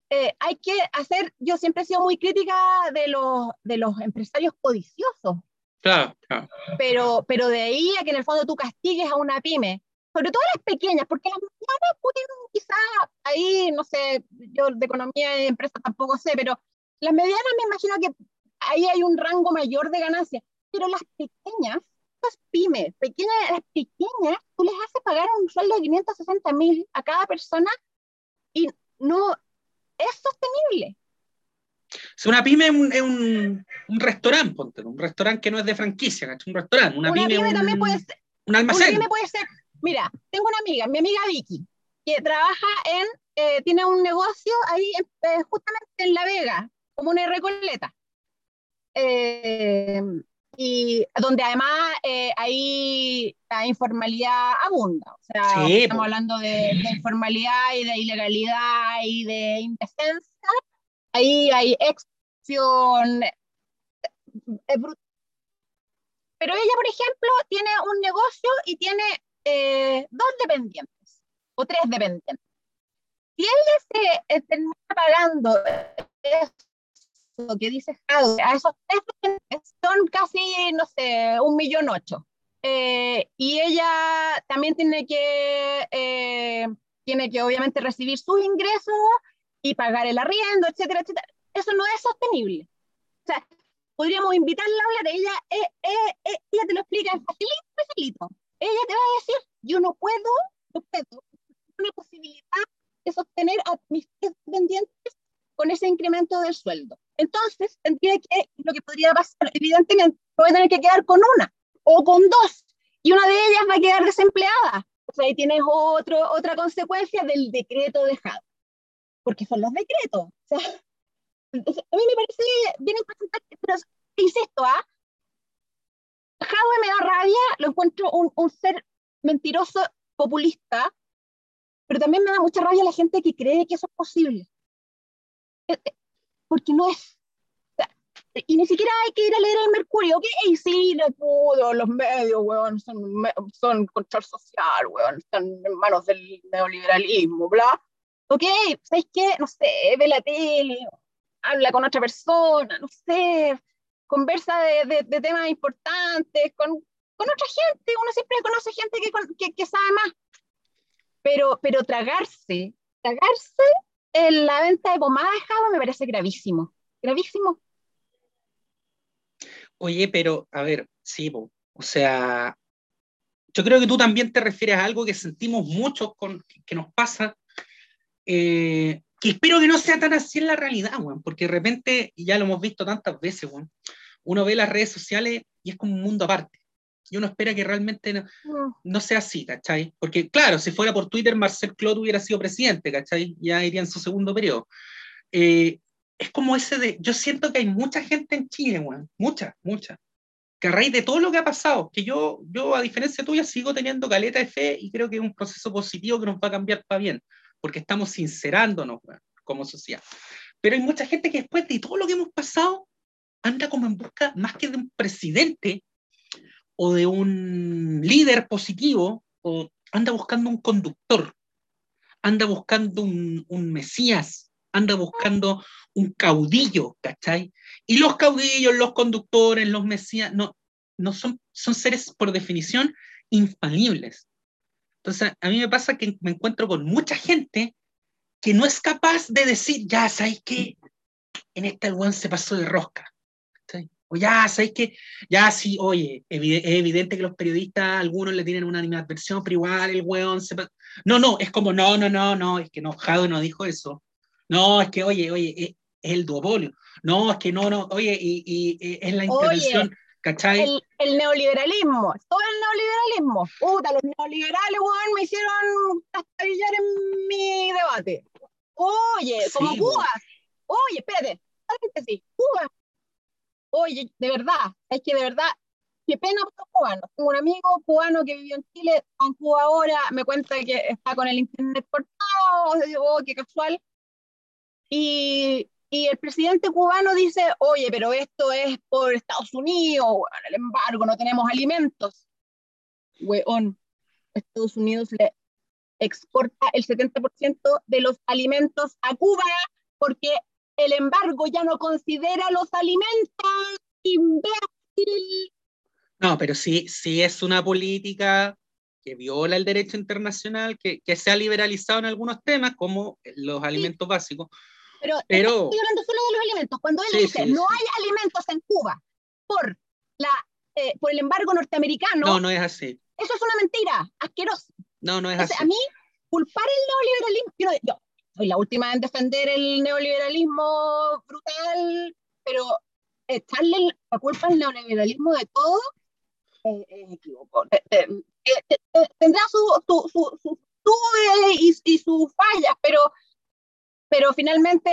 eh, hay que hacer, yo siempre he sido muy crítica de los, de los empresarios codiciosos. Claro, claro. Pero, pero de ahí a que en el fondo tú castigues a una pyme sobre todo las pequeñas, porque las medianas pueden quizá ahí, no sé, yo de economía y empresa tampoco sé, pero las medianas me imagino que ahí hay un rango mayor de ganancias, pero las pequeñas, las pymes, pequeñas, las pequeñas, tú les haces pagar un sueldo de 560 mil a cada persona y no es sostenible. Si una pyme es un, un, restaurante, un restaurante que no es de franquicia, un restaurante, una, pyme, también puede ser, un almacén. Una pyme puede ser, mira, tengo una amiga, mi amiga Vicky, que trabaja en, eh, tiene un negocio ahí eh, justamente en La Vega, como una recoleta. Eh, y donde además ahí la informalidad abunda. O sea, estamos hablando de, de, informalidad y de ilegalidad y de indecencia ahí hay excepción. Pero ella, por ejemplo, tiene un negocio y tiene eh, dos dependientes o tres dependientes. Si ella se eh, termina pagando que dice a esos tres son casi, no sé, un millón ocho. Eh, y ella también tiene que, tiene que obviamente recibir sus ingresos y pagar el arriendo, etcétera, etcétera. Eso no es sostenible. O sea, podríamos invitarla a hablar, ella, eh, eh, eh, ella te lo explica facilito, facilito. Ella te va a decir, yo no puedo, no puedo, una posibilidad de sostener a mis dependientes con ese incremento del sueldo. Entonces, tendría que, lo que podría pasar, evidentemente, voy a tener que quedar con una o con dos, y una de ellas va a quedar desempleada. O sea, ahí tienes otro, otra consecuencia del decreto dejado porque son los decretos. A mí me parece bien importante, pero insisto, ¿ah? me da rabia, lo encuentro un, un, ser mentiroso, populista, pero también me da mucha rabia la gente que cree que eso es posible. Porque no es. y ni siquiera hay que ir a leer el Mercurio, ¿ok? Sí, no pudo, los medios, weón, son, son control social, weón, están en manos del neoliberalismo, bla ok, ¿sabes qué? No sé, ve la tele, habla con otra persona, no sé, conversa de, de, temas importantes con, con, otra gente, uno siempre conoce gente que, que, que sabe más, pero, pero tragarse, tragarse en la venta de pomada de Java me parece gravísimo, gravísimo. Oye, pero a ver, sí, o sea, yo creo que tú también te refieres a algo que sentimos mucho con, que nos pasa eh, que espero que no sea tan así en la realidad, porque de repente, y ya lo hemos visto tantas veces, uno ve las redes sociales y es como un mundo aparte. Y uno espera que realmente no, no sea así, ¿cachai? Porque, claro, si fuera por Twitter, Marcel Claude hubiera sido presidente, ¿cachai? Ya iría en su segundo periodo. Eh, es como ese de. Yo siento que hay mucha gente en Chile, weón, mucha, mucha, que a raíz de todo lo que ha pasado, que yo, yo a diferencia tuya, sigo teniendo caleta de fe y creo que es un proceso positivo que nos va a cambiar para bien porque estamos sincerándonos como sociedad. Pero hay mucha gente que después de todo lo que hemos pasado, anda como en busca más que de un presidente o de un líder positivo, o anda buscando un conductor, anda buscando un, mesías, anda buscando un caudillo, ¿cachai? Y los caudillos, los conductores, los mesías, no, no son, son seres por definición infalibles. Entonces, a mí me pasa que me encuentro con mucha gente que no es capaz de decir, ya, ¿sabes qué? En esta weón se pasó de rosca. O ya, ¿sabes qué? Ya sí, oye, es evidente que los periodistas, algunos le tienen una animadversión, pero igual el weón se. No, no, es como, no, no, no, no, es que no, Jado no dijo eso. No, es que, oye, oye, es, el duopolio. No, es que no, no, oye, y, y, es la intervención. El, el, neoliberalismo, todo el neoliberalismo. Puta, los neoliberales, weón, me hicieron castillar en mi debate. Oye, como Cuba. Oye, espérate, sí, Cuba. Oye, de verdad, es que de verdad, qué pena por los cubanos. Tengo un amigo cubano que vivió en Chile, en Cuba ahora, me cuenta que está con el internet cortado, oh, qué casual. Y, y el presidente cubano dice, oye, pero esto es por Estados Unidos, bueno, el embargo, no tenemos alimentos. Weón, Estados Unidos le exporta el 70% de los alimentos a Cuba porque el embargo ya no considera los alimentos No, pero sí, sí es una política que viola el derecho internacional, que, que, se ha liberalizado en algunos temas, como los alimentos básicos. Pero, estoy hablando solo de los alimentos. Cuando él dice, no hay alimentos en Cuba por, la, eh, por el embargo norteamericano. No, no es así. Eso es una mentira, asquerosa. No, no es así. A mí, culpar el neoliberalismo, yo, soy la última en defender el neoliberalismo brutal, pero echarle la culpa al neoliberalismo de todo eh, es equivoco. tendrá su, su, su, su, y, y sus fallas, pero, pero finalmente,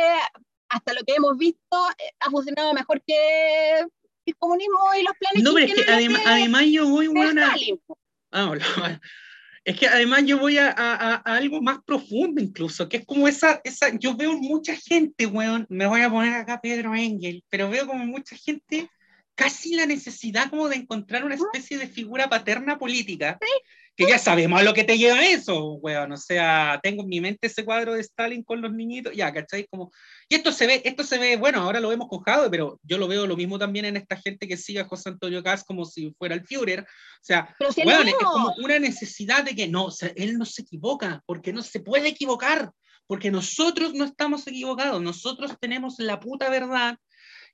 hasta lo que hemos visto, eh, ha funcionado mejor que el comunismo y los planes. No, pero es que además, además yo voy buena. Ah, es que además yo voy a, a, a, algo más profundo incluso, que es como esa, esa, yo veo mucha gente, weón, me voy a poner acá Pedro Engel, pero veo como mucha gente casi la necesidad como de encontrar una especie de figura paterna política, que ya sabemos a lo que te lleva eso, weón, o sea, tengo en mi mente ese cuadro de Stalin con los niñitos, ya, ¿cachai? Como, y esto se ve, esto se ve, bueno, ahora lo vemos con Jade, pero yo lo veo lo mismo también en esta gente que sigue a José Antonio Caz como si fuera el Führer, o sea, bueno, es como una necesidad de que no, o sea, él no se equivoca, porque no se puede equivocar, porque nosotros no estamos equivocados, nosotros tenemos la puta verdad,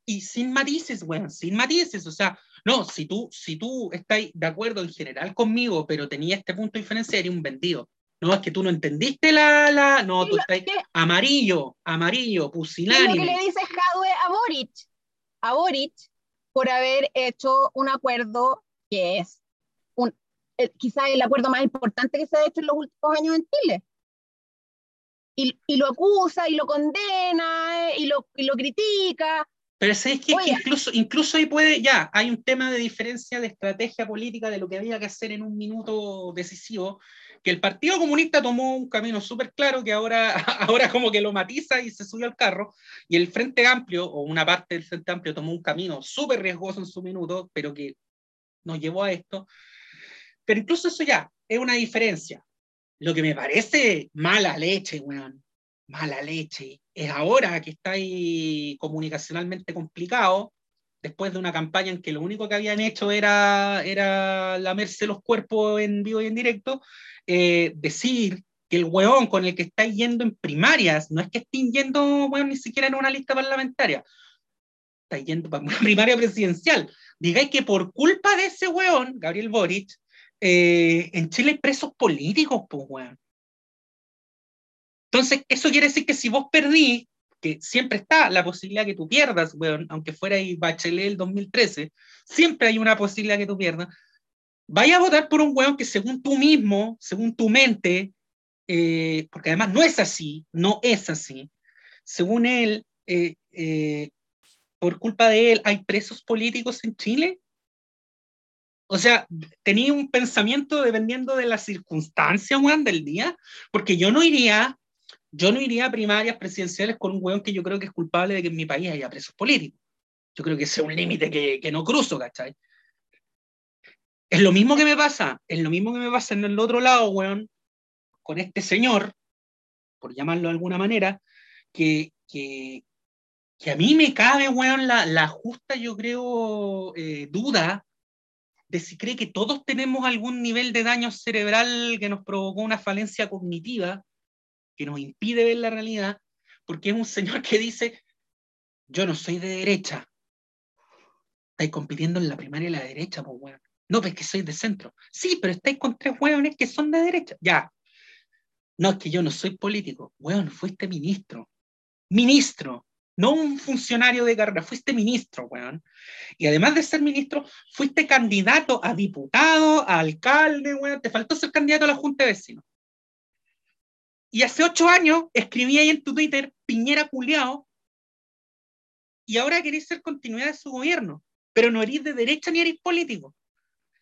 y sin matices, weón, sin matices, o sea, no, si tú, si tú estás de acuerdo en general conmigo, pero tenías este punto de diferencia, eres un vendido. No, es que tú no entendiste la... la no, tú estás amarillo, amarillo, pusilánime. ¿Qué le dice Jadwe a Boric? A Boric por haber hecho un acuerdo que es un, quizá el acuerdo más importante que se ha hecho en los últimos años en Chile. Y, y lo acusa y lo condena y lo, y lo critica pero es que, incluso, incluso ahí puede, ya, hay un tema de diferencia de estrategia política de lo que había que hacer en un minuto decisivo, que el Partido Comunista tomó un camino súper claro que ahora, ahora como que lo matiza y se subió al carro, y el Frente Amplio, o una parte del Frente Amplio, tomó un camino súper riesgoso en su minuto, pero que nos llevó a esto. Pero incluso eso ya es una diferencia. Lo que me parece mala leche, weón, mala leche, es ahora que está ahí comunicacionalmente complicado, después de una campaña en que lo único que habían hecho era, era lamerse los cuerpos en vivo y en directo, eh, decir que el hueón con el que está yendo en primarias, no es que estén yendo, bueno, ni siquiera en una lista parlamentaria, está yendo para una primaria presidencial. Digáis que por culpa de ese hueón, Gabriel Boric, eh, en Chile hay presos políticos, pues, weón. Entonces, eso quiere decir que si vos perdís, que siempre está la posibilidad que tú pierdas, aunque fuera ahí Bachelet el 2013, siempre hay una posibilidad que tú pierdas, vaya a votar por un weón que según tú mismo, según tu mente, eh, porque además no es así, no es así, según él, eh, eh, por culpa de él, hay presos políticos en Chile. O sea, tenía un pensamiento dependiendo de las circunstancias, weón, del día, porque yo no iría yo no iría a primarias presidenciales con un weón que yo creo que es culpable de que en mi país haya presos políticos. Yo creo que ese es un límite que, que, no cruzo, ¿cachai? Es lo mismo que me pasa, es lo mismo que me pasa en el otro lado, weón, con este señor, por llamarlo de alguna manera, que, que, que a mí me cabe, weón, la, la justa, yo creo, eh, duda de si cree que todos tenemos algún nivel de daño cerebral que nos provocó una falencia cognitiva que nos impide ver la realidad, porque es un señor que dice, yo no soy de derecha. Estáis compitiendo en la primaria y la derecha, pues, weón. No, pues que soy de centro. Sí, pero estáis con tres weones que son de derecha. Ya. No, es que yo no soy político. Weón, fuiste ministro. Ministro. No un funcionario de carrera, fuiste ministro, weón. Y además de ser ministro, fuiste candidato a diputado, a alcalde, weón. Te faltó ser candidato a la Junta de Vecinos. Y hace ocho años escribí ahí en tu Twitter, Piñera culiao, y ahora queréis ser continuidad de su gobierno, pero no eres de derecha ni eres político.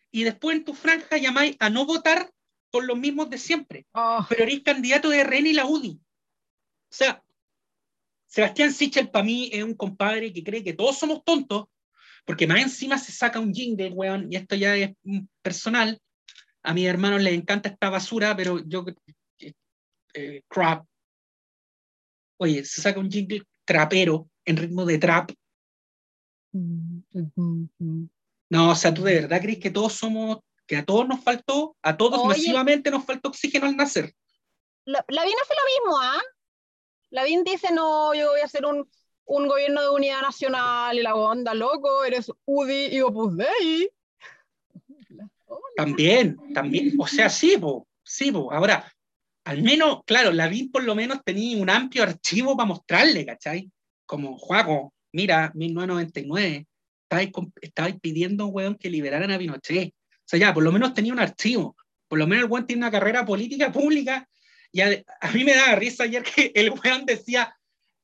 Y después en tu franja llamáis a no votar por los mismos de siempre, oh. pero eres candidato de RN y la UDI. O sea, Sebastián Sichel para mí es un compadre que cree que todos somos tontos, porque más encima se saca un jingle, weón, y esto ya es personal. A mis hermanos les encanta esta basura, pero yo eh, crap. Oye, se saca un jingle trapero en ritmo de trap. No, o sea, ¿tú de verdad crees que todos somos que a todos nos faltó, a todos Oye. masivamente nos faltó oxígeno al nacer. La, Lavín hace lo mismo, ¿ah? Lavín dice, no, yo voy a hacer un, un gobierno de unidad nacional y la onda, loco, eres UDI y Opus Dei. También, también, o sea, sí, po, sí, po. Ahora, al menos, claro, Lavín por lo menos tenía un amplio archivo para mostrarle, ¿cachai? Como, Juaco, mira, 1999, estabais, estabais pidiendo, weón, que liberaran a Pinochet. O sea, ya, por lo menos tenía un archivo. Por lo menos el weón tiene una carrera política pública. Y a, mí me daba risa ayer que el weón decía,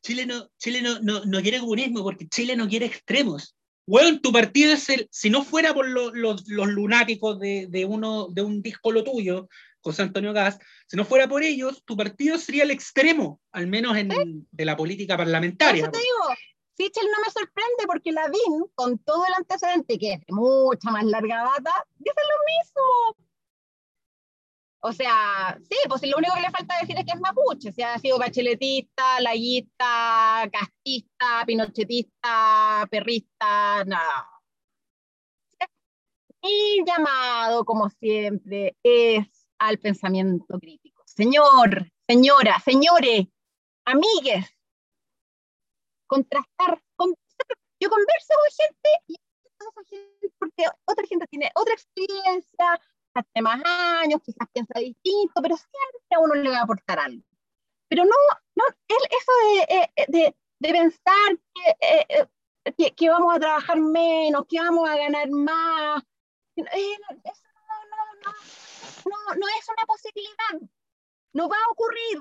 Chile no, Chile no, no, no quiere comunismo porque Chile no quiere extremos. Weón, tu partido es el, si no fuera por lo- los, lunáticos de, uno, de un díscolo tuyo, José Antonio Gas, si no fuera por ellos, tu partido sería el extremo, al menos en, de la política parlamentaria. eso te digo, Sichel no me sorprende porque Lavín, con todo el antecedente que es de mucha más larga data, dice lo mismo. O sea, sí, pues lo único que le falta decir es que es mapuche, si ha sido bacheletista, layista, castista, pinochetista, perrista, nada. Mi llamado, como siempre, es al pensamiento crítico. Señor, señora, señores, amigues, contrastar. Con, yo converso con gente y porque otra gente tiene otra experiencia, hace más años, quizás piensa distinto, pero siempre a uno le va a aportar algo. Pero no, no eso de, eh, de, de pensar que, eh, eh, que, que vamos a trabajar menos, que vamos a ganar más, eh, eso no, no, no, no, no es una posibilidad. No va a ocurrir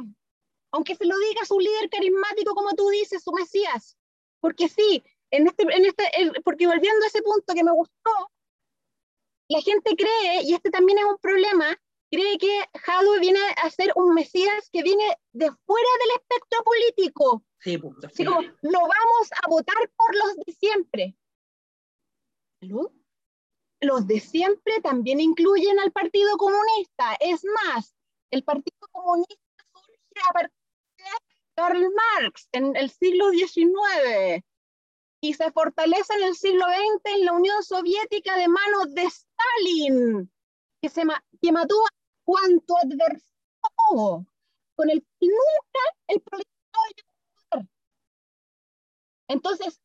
aunque se lo diga su líder carismático, como tú dices, su Mesías. Porque sí, en este, en este, porque volviendo a ese punto que me gustó, la gente cree, y este también es un problema, cree que Jadwe viene a ser un Mesías que viene de fuera del espectro político. Sí, Así como, no vamos a votar por los de siempre. ¿Aló? Los de siempre también incluyen al Partido Comunista. Es más, el Partido Comunista surge a partir de Karl Marx en el siglo XIX y se fortalece en el siglo XX en la Unión Soviética de manos de Stalin, que, se ma- mató cuanto adversario, con el que nunca el poder. Entonces,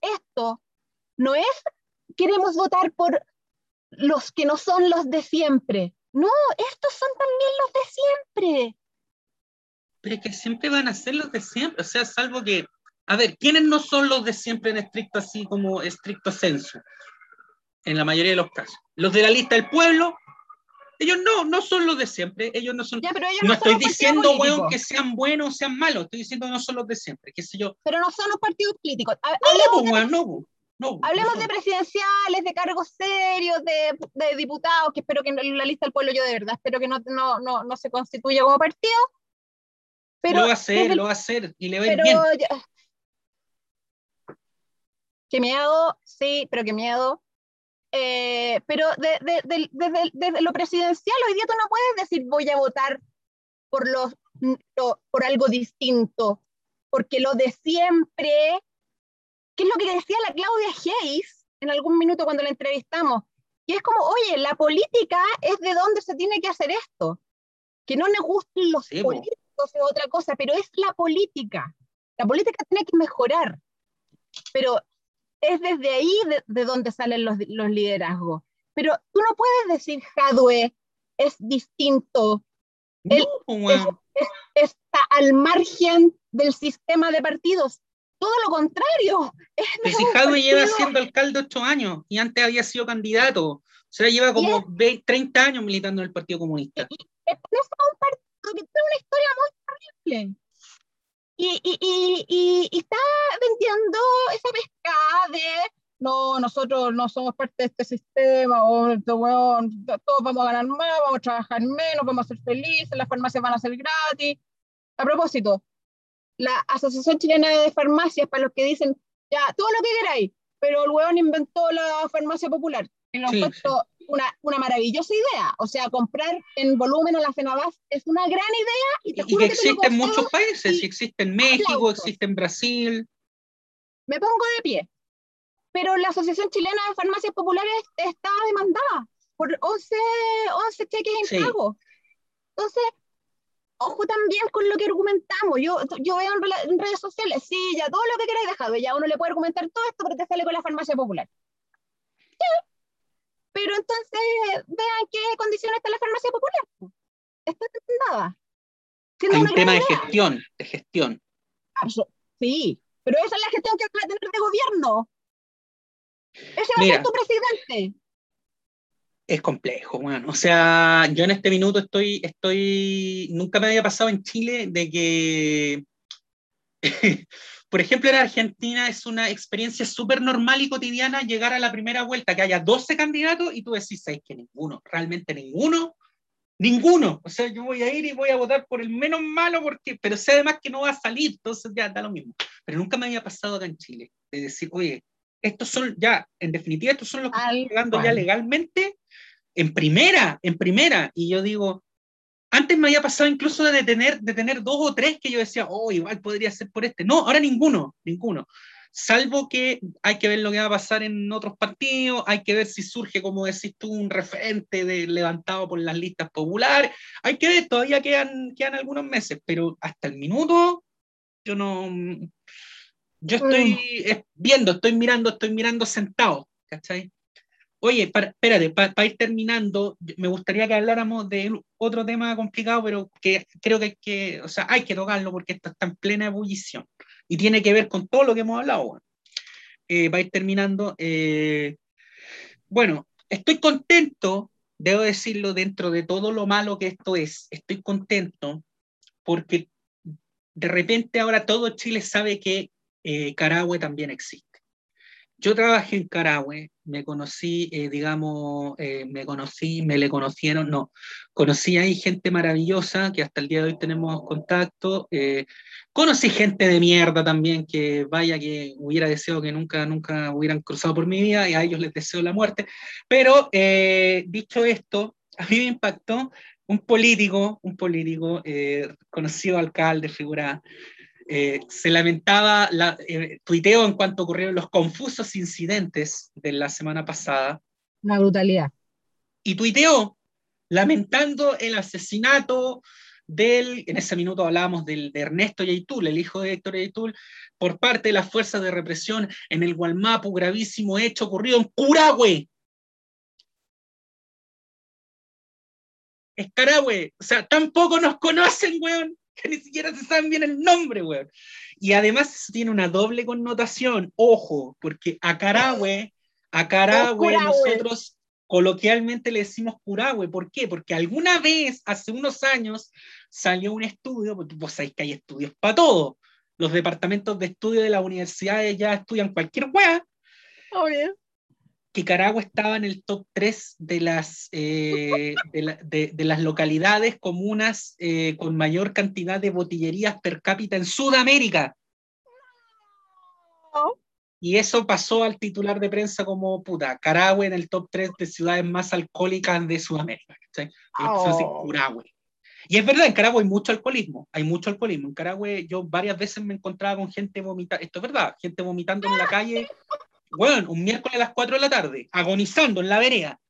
esto no es queremos votar por los que no son los de siempre. No, estos son también los de siempre. Pero es que siempre van a ser los de siempre, o sea, salvo que, a ver, ¿quiénes no son los de siempre en estricto así como estricto censo? En la mayoría de los casos. Los de la lista del pueblo, ellos no, no son los de siempre, ellos no son... Ya, pero ellos No no, estoy diciendo, weón, que sean buenos o sean malos, estoy diciendo no son los de siempre, qué sé yo. pero no son un partido político. Ha- No, weón, no, pues, no, Hablemos no de presidenciales, de cargos serios, de, de diputados, que espero que la lista del pueblo yo de verdad espero que no, no, no, no se constituya como partido. Pero lo va a hacer, el- lo va a hacer, y le va a ir bien. ya- Qué miedo, sí, pero qué miedo. Eh, pero de- de- de- desde, desde lo presidencial, hoy día tú no puedes decir voy a votar por, los, lo- por algo distinto, porque lo de siempre, que es lo que decía la Claudia Hayes en algún minuto cuando la entrevistamos, y es como, oye, la política es de donde se tiene que hacer esto. Que no nos gusten los Sí, po. políticos es otra cosa, pero es la política. La política tiene que mejorar, pero es desde ahí de, de donde salen los, los liderazgos. Pero tú no puedes decir Jadwe es distinto, No, el- pues, weón. está al margen del sistema de partidos. Todo lo contrario. Es Jadwe lleva siendo alcalde ocho años y antes había sido candidato. O sea, lleva como 20, 30 años militando en el Partido Comunista. pertenece a un partido que tiene una historia muy terrible. Y, y, y, y, y está vendiendo esa pescada de no, nosotros no somos parte de este sistema, o weón, todos vamos a ganar más, vamos a trabajar menos, vamos a ser felices, las farmacias van a ser gratis. A propósito, la Asociación Chilena de Farmacias, para los que dicen, ya, todo lo que queráis, pero el weón inventó la farmacia popular. Y lo Sí, encuentro una, una maravillosa idea. O sea, comprar en volumen a la Fenabas es una gran idea y te Y juro que existe en muchos países, y existe en México, aplausos. existe en Brasil. me pongo de pie. Pero la Asociación Chilena de Farmacias Populares está demandada. por 11, 11 cheques en pago. Entonces, ojo también con lo que argumentamos. Yo, yo veo en, redes sociales, sí, ya todo lo que queráis dejado, ya uno le puede argumentar todo esto, pero te sale con la farmacia popular. Pero entonces, vean qué condiciones está la farmacia popular. Está nada. Hay un tema de gestión, de gestión. Sí, pero esa es la gestión que va a tener de gobierno. Ese va a ser tu presidente es complejo, bueno. O sea, yo en este minuto estoy, estoy, nunca me había pasado en Chile de que, por ejemplo, en Argentina es una experiencia súper normal y cotidiana llegar a la primera vuelta, que haya 12 candidatos y tú decís, ¿sabes que ninguno? Realmente ninguno. Ninguno. O sea, yo voy a ir y voy a votar por el menos malo, porque, pero sé además que no va a salir, entonces ya da lo mismo. Pero nunca me había pasado acá en Chile, de decir, oye, estos son ya, en definitiva, estos son los que están llegando ya legalmente en primera, en primera. Y yo digo, antes me había pasado incluso de tener, de tener dos o tres que yo decía, oh, igual podría ser por este. No, ahora ninguno, ninguno. Salvo que hay que ver lo que va a pasar en otros partidos, hay que ver si surge, como decís tú, un referente de, levantado por las listas populares. Hay que ver, todavía quedan, quedan algunos meses, pero hasta el minuto yo no. Yo estoy viendo, estoy mirando, estoy mirando sentado, ¿cachai? Oye, para, espérate, para ir terminando, me gustaría que habláramos de otro tema complicado, pero que creo que hay que, o sea, hay que tocarlo porque esto está en plena ebullición y tiene que ver con todo lo que hemos hablado. Eh, para ir terminando, eh, bueno, estoy contento, debo decirlo, dentro de todo lo malo que esto es, estoy contento porque de repente ahora todo Chile sabe que eh, Carahue también existe. Yo trabajé en Carahue, me conocí, eh, digamos, eh, me conocí, me le conocieron, no, conocí ahí gente maravillosa que hasta el día de hoy tenemos contacto. Eh, conocí gente de mierda también que vaya que hubiera deseado que nunca, nunca hubieran cruzado por mi vida y a ellos les deseo la muerte. Pero dicho esto, a mí me impactó un político, un político conocido alcalde, figura eh, se lamentaba, la, eh, tuiteo en cuanto ocurrieron los confusos incidentes de la semana pasada. Una brutalidad. Y tuiteó lamentando el asesinato del, en ese minuto hablábamos del, de Ernesto Yaitul, el hijo de Héctor Yaitul, por parte de las fuerzas de represión en el Gualmapu, gravísimo hecho ocurrido en Curahue. Escarahue, o sea, tampoco nos conocen, weón que ni siquiera se saben bien el nombre, weón. Y además tiene una doble connotación, ojo, porque a Carahue, a Carahue nosotros coloquialmente le decimos Curahue, ¿por qué? Porque alguna vez, hace unos años, salió un estudio, porque vos sabéis que hay estudios para todo. Los departamentos de estudio de las universidades ya estudian cualquier weá. Obvio que Caragua estaba en el top 3 de las, eh, de, las localidades comunas eh, con mayor cantidad de botillerías per cápita en Sudamérica. Y eso pasó al titular de prensa como puta, Carahue en el top 3 de ciudades más alcohólicas de Sudamérica. Oh. Y es verdad, en Carahue hay mucho alcoholismo, hay mucho alcoholismo. En Carahue yo varias veces me encontraba con gente vomitando, esto es verdad, gente vomitando en la calle bueno, un miércoles a las 4 de la tarde, agonizando en la vereda.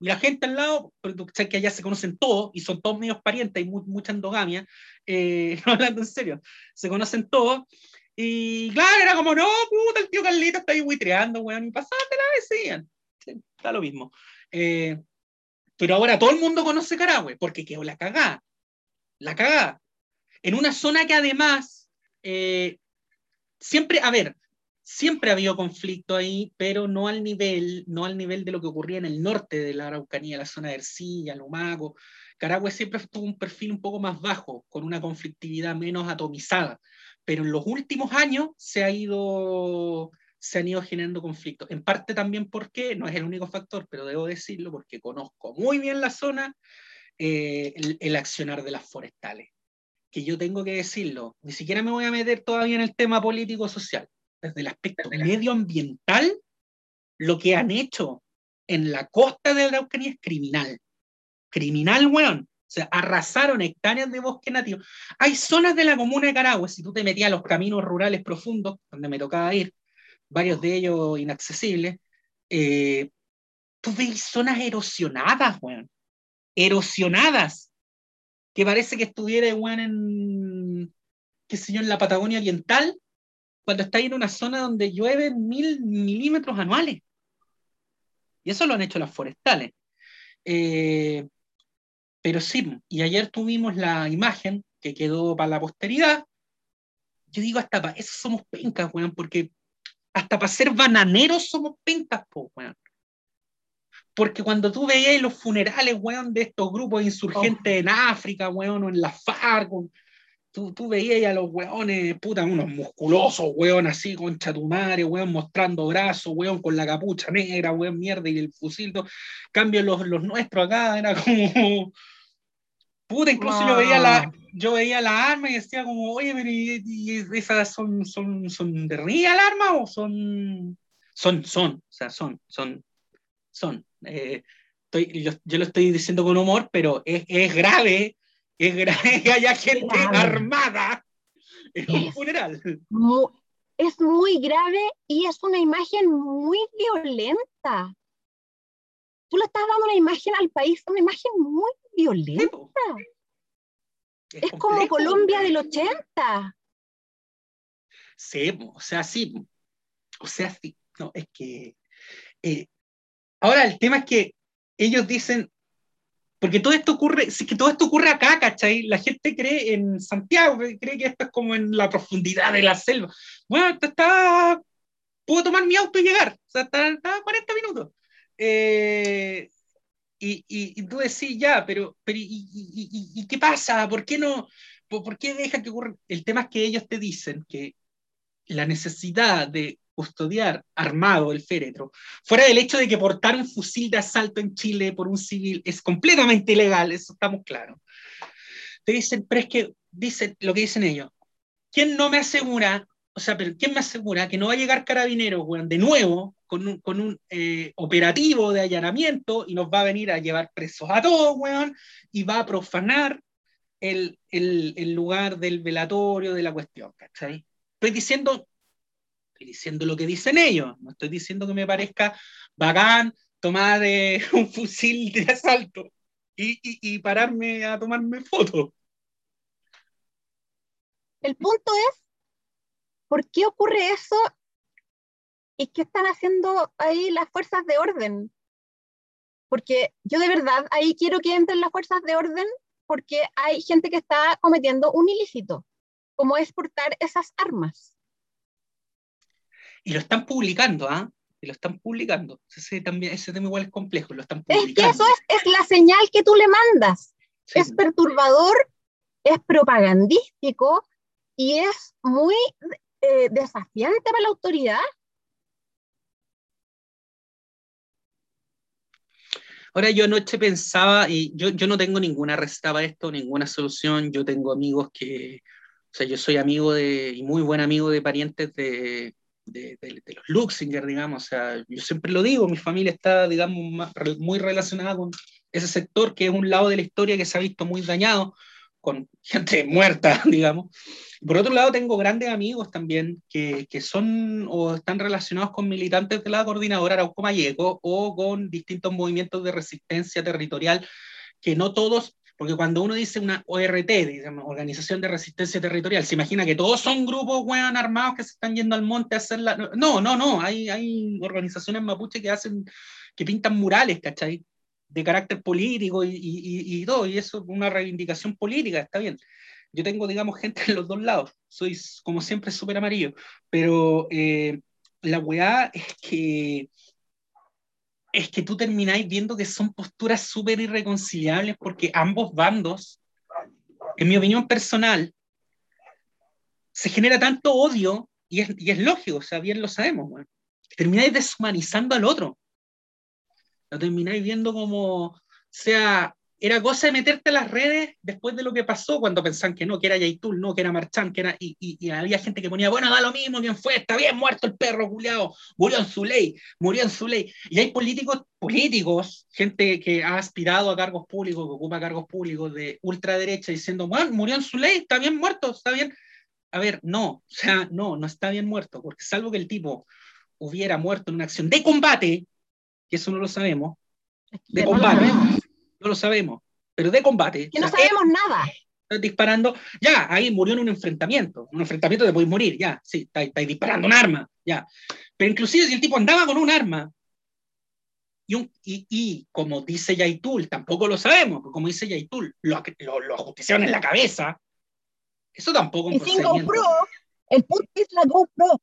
Y la gente al lado, sabes que allá se conocen todos y son todos medios parientes, hay mucha endogamia, eh, no hablando en serio, se conocen todos. Y claro, era como, no, puta, el tío Carlito está ahí buitreando, weón, y pasaban de la decían. está lo mismo. Eh, pero ahora todo el mundo conoce Carahue, porque quedó la cagada. La cagada. En una zona que además, eh, siempre, a ver, siempre ha habido conflicto ahí, pero no al nivel, no al nivel de lo que ocurría en el norte de la Araucanía, la zona de Ercilla, Lumaco. Caragüe siempre tuvo un perfil un poco más bajo, con una conflictividad menos atomizada, pero en los últimos años se ha ido se han ido generando conflictos. En parte también porque, no es el único factor, pero debo decirlo porque conozco muy bien la zona, eh, el, el, accionar de las forestales. Que yo tengo que decirlo, ni siquiera me voy a meter todavía en el tema político-social desde el aspecto medioambiental, lo que han hecho en la costa de la Araucanía es criminal. Criminal, weón. O sea, arrasaron hectáreas de bosque nativo. Hay zonas de la comuna de Carahue, si tú te metías a los caminos rurales profundos, donde me tocaba ir, varios de ellos inaccesibles, eh, tú ves zonas erosionadas, weón. Erosionadas. Que parece que estuviera, weón, en, qué sé yo, en la Patagonia Oriental, cuando está en una zona donde llueve mil milímetros anuales. Y eso lo han hecho las forestales. Eh, pero sí, y ayer tuvimos la imagen que quedó para la posteridad. Yo digo, hasta para eso somos pencas, weón, porque hasta para ser bananeros somos pencas, po, weón. Porque cuando tú veías los funerales, weón, de estos grupos insurgentes oh. en África, weón, o en la FARC, tú, tú veías a los weones, puta, unos musculosos, weón, así, con chatumare, weón, mostrando brazos, weón, con la capucha negra, weón, mierda, y el fusil. Cambio los, los nuestros acá, era como... Puta, incluso yo veía la, yo veía la arma y decía como, oye, pero y, esas son, son, son de real arma o son, son, son, o sea, son, son, son. Eh, estoy, yo, yo, lo estoy diciendo con humor, pero es, es grave, es grave que haya gente armada en un funeral. es muy grave y es una imagen muy violenta. Tú le estás dando una imagen al país, una imagen muy violenta. Es, como Colombia del 80. Sí, o sea, sí. O sea, sí. No, es que. Eh, ahora, el tema es que ellos dicen. Porque todo esto ocurre, sí que todo esto ocurre acá, ¿cachai? La gente cree en Santiago, cree que esto es como en la profundidad de la selva. Bueno, está, puedo tomar mi auto y llegar, o sea, está, está 40 minutos. Eh, y, y, tú decís, ya, pero, pero y, y, qué pasa? ¿Por qué no? ¿Por, qué deja que ocurra? El tema es que ellos te dicen que la necesidad de custodiar armado el féretro, fuera del hecho de que portar un fusil de asalto en Chile por un civil es completamente ilegal, eso estamos claros. Te dicen, pero es que dicen lo que dicen ellos. ¿Quién no me asegura o sea, pero ¿quién me asegura que no va a llegar carabineros, weón, de nuevo, con un, con un eh, operativo de allanamiento y nos va a venir a llevar presos a todos, weón, y va a profanar el, el, el lugar del velatorio de la cuestión, ¿cachai? Estoy diciendo, estoy diciendo lo que dicen ellos, no estoy diciendo que me parezca bacán tomar eh, un fusil de asalto y, y, y pararme a tomarme fotos. El punto es ¿Por qué ocurre eso? ¿Y qué están haciendo ahí las fuerzas de orden? Porque yo de verdad ahí quiero que entren las fuerzas de orden porque hay gente que está cometiendo un ilícito, como es portar esas armas. Y lo están publicando, ¿ah? Y lo están publicando. Ese, también, ese tema igual es complejo, lo están publicando. Es que eso es, es la señal que tú le mandas. Es perturbador, es propagandístico y es muy eh, desafiante para la autoridad. Ahora yo anoche pensaba, y yo, yo no tengo ninguna receta para esto, ninguna solución, yo tengo amigos que, o sea, yo soy amigo de, y muy buen amigo de parientes de, de, de, los Luxinger, digamos, o sea, yo siempre lo digo, mi familia está, digamos, muy relacionada con ese sector que es un lado de la historia que se ha visto muy dañado, con gente muerta, digamos. Por otro lado, tengo grandes amigos también que, que, son o están relacionados con militantes de la coordinadora Arauco Mayeco o con distintos movimientos de resistencia territorial, que no todos, porque cuando uno dice una ORT, digamos, Organización de Resistencia Territorial, se imagina que todos son grupos weón, armados que se están yendo al monte a hacer la... No, no, no, hay, hay organizaciones mapuche que hacen, que pintan murales, ¿cachai? De carácter político y, y, y todo, y eso es una reivindicación política, está bien yo tengo, digamos, gente en los dos lados. Soy, como siempre, súper amarillo. Pero eh, la weá es que es que tú termináis viendo que son posturas súper irreconciliables porque ambos bandos, en mi opinión personal, se genera tanto odio y es, y es lógico, o sea, bien lo sabemos, termináis deshumanizando al otro. Lo termináis viendo como, sea, era cosa de meterte a las redes después de lo que pasó, cuando pensaban que no, que era Yaitul, no, que era Marchán, que era, y, y, había gente que ponía, bueno, da lo mismo, quién fue, está bien muerto el perro culiado, murió en su ley, murió en su ley. Y hay políticos, políticos, gente que ha aspirado a cargos públicos, que ocupa cargos públicos de ultraderecha, diciendo, bueno, murió en su ley, está bien muerto, está bien. A ver, no, o sea, no, no está bien muerto, porque salvo que el tipo hubiera muerto en una acción de combate, que eso no lo sabemos, de combate, no lo sabemos, pero de combate. Que no sabemos nada. Disparando, ya, ahí murió en un enfrentamiento. Un enfrentamiento te podéis morir, ya, sí, estáis está disparando un arma, ya. Pero inclusive si el tipo andaba con un arma, y, un, y, y, como dice Yaitul, tampoco lo sabemos, como dice Yaitul, lo, lo, lo ajusticiaron en la cabeza. Eso tampoco es un GoPro, el punto es la GoPro.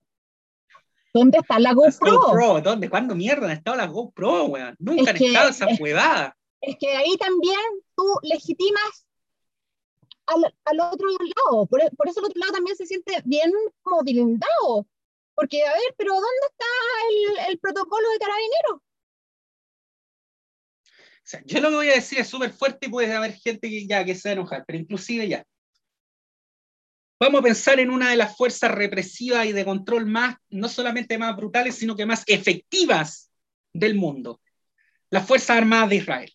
¿Dónde está la GoPro? GoPro ¿Dónde? ¿Cuándo mierda han estado las GoPro, weón? Nunca han estado esas huevadas. Es que ahí también tú legitimas al, al otro lado. Por, por, eso el otro lado también se siente bien como blindado. Porque, a ver, pero ¿dónde está el, el protocolo de carabineros? Yo lo que voy a decir es súper fuerte y puede haber gente que ya que se va a enojar, pero inclusive ya. Vamos a pensar en una de las fuerzas represivas y de control más, no solamente más brutales, sino que más efectivas del mundo. Las Fuerzas Armadas de Israel.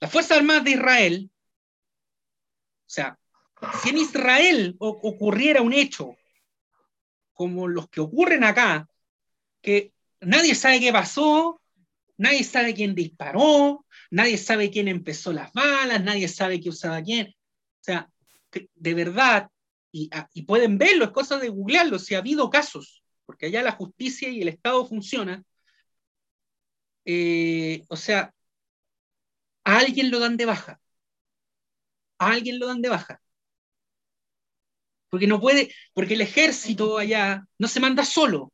Las Fuerzas Armadas de Israel, o sea, si en Israel ocurriera un hecho como los que ocurren acá, que nadie sabe qué pasó, Nadie sabe quién disparó, nadie sabe quién empezó las balas, nadie sabe qué usaba quién. O sea, de verdad, y, pueden verlo, es cosa de googlearlo, si ha habido casos, porque allá la justicia y el Estado funcionan. Eh, o sea, a alguien lo dan de baja. A alguien lo dan de baja. Porque no puede, porque el ejército allá no se manda solo.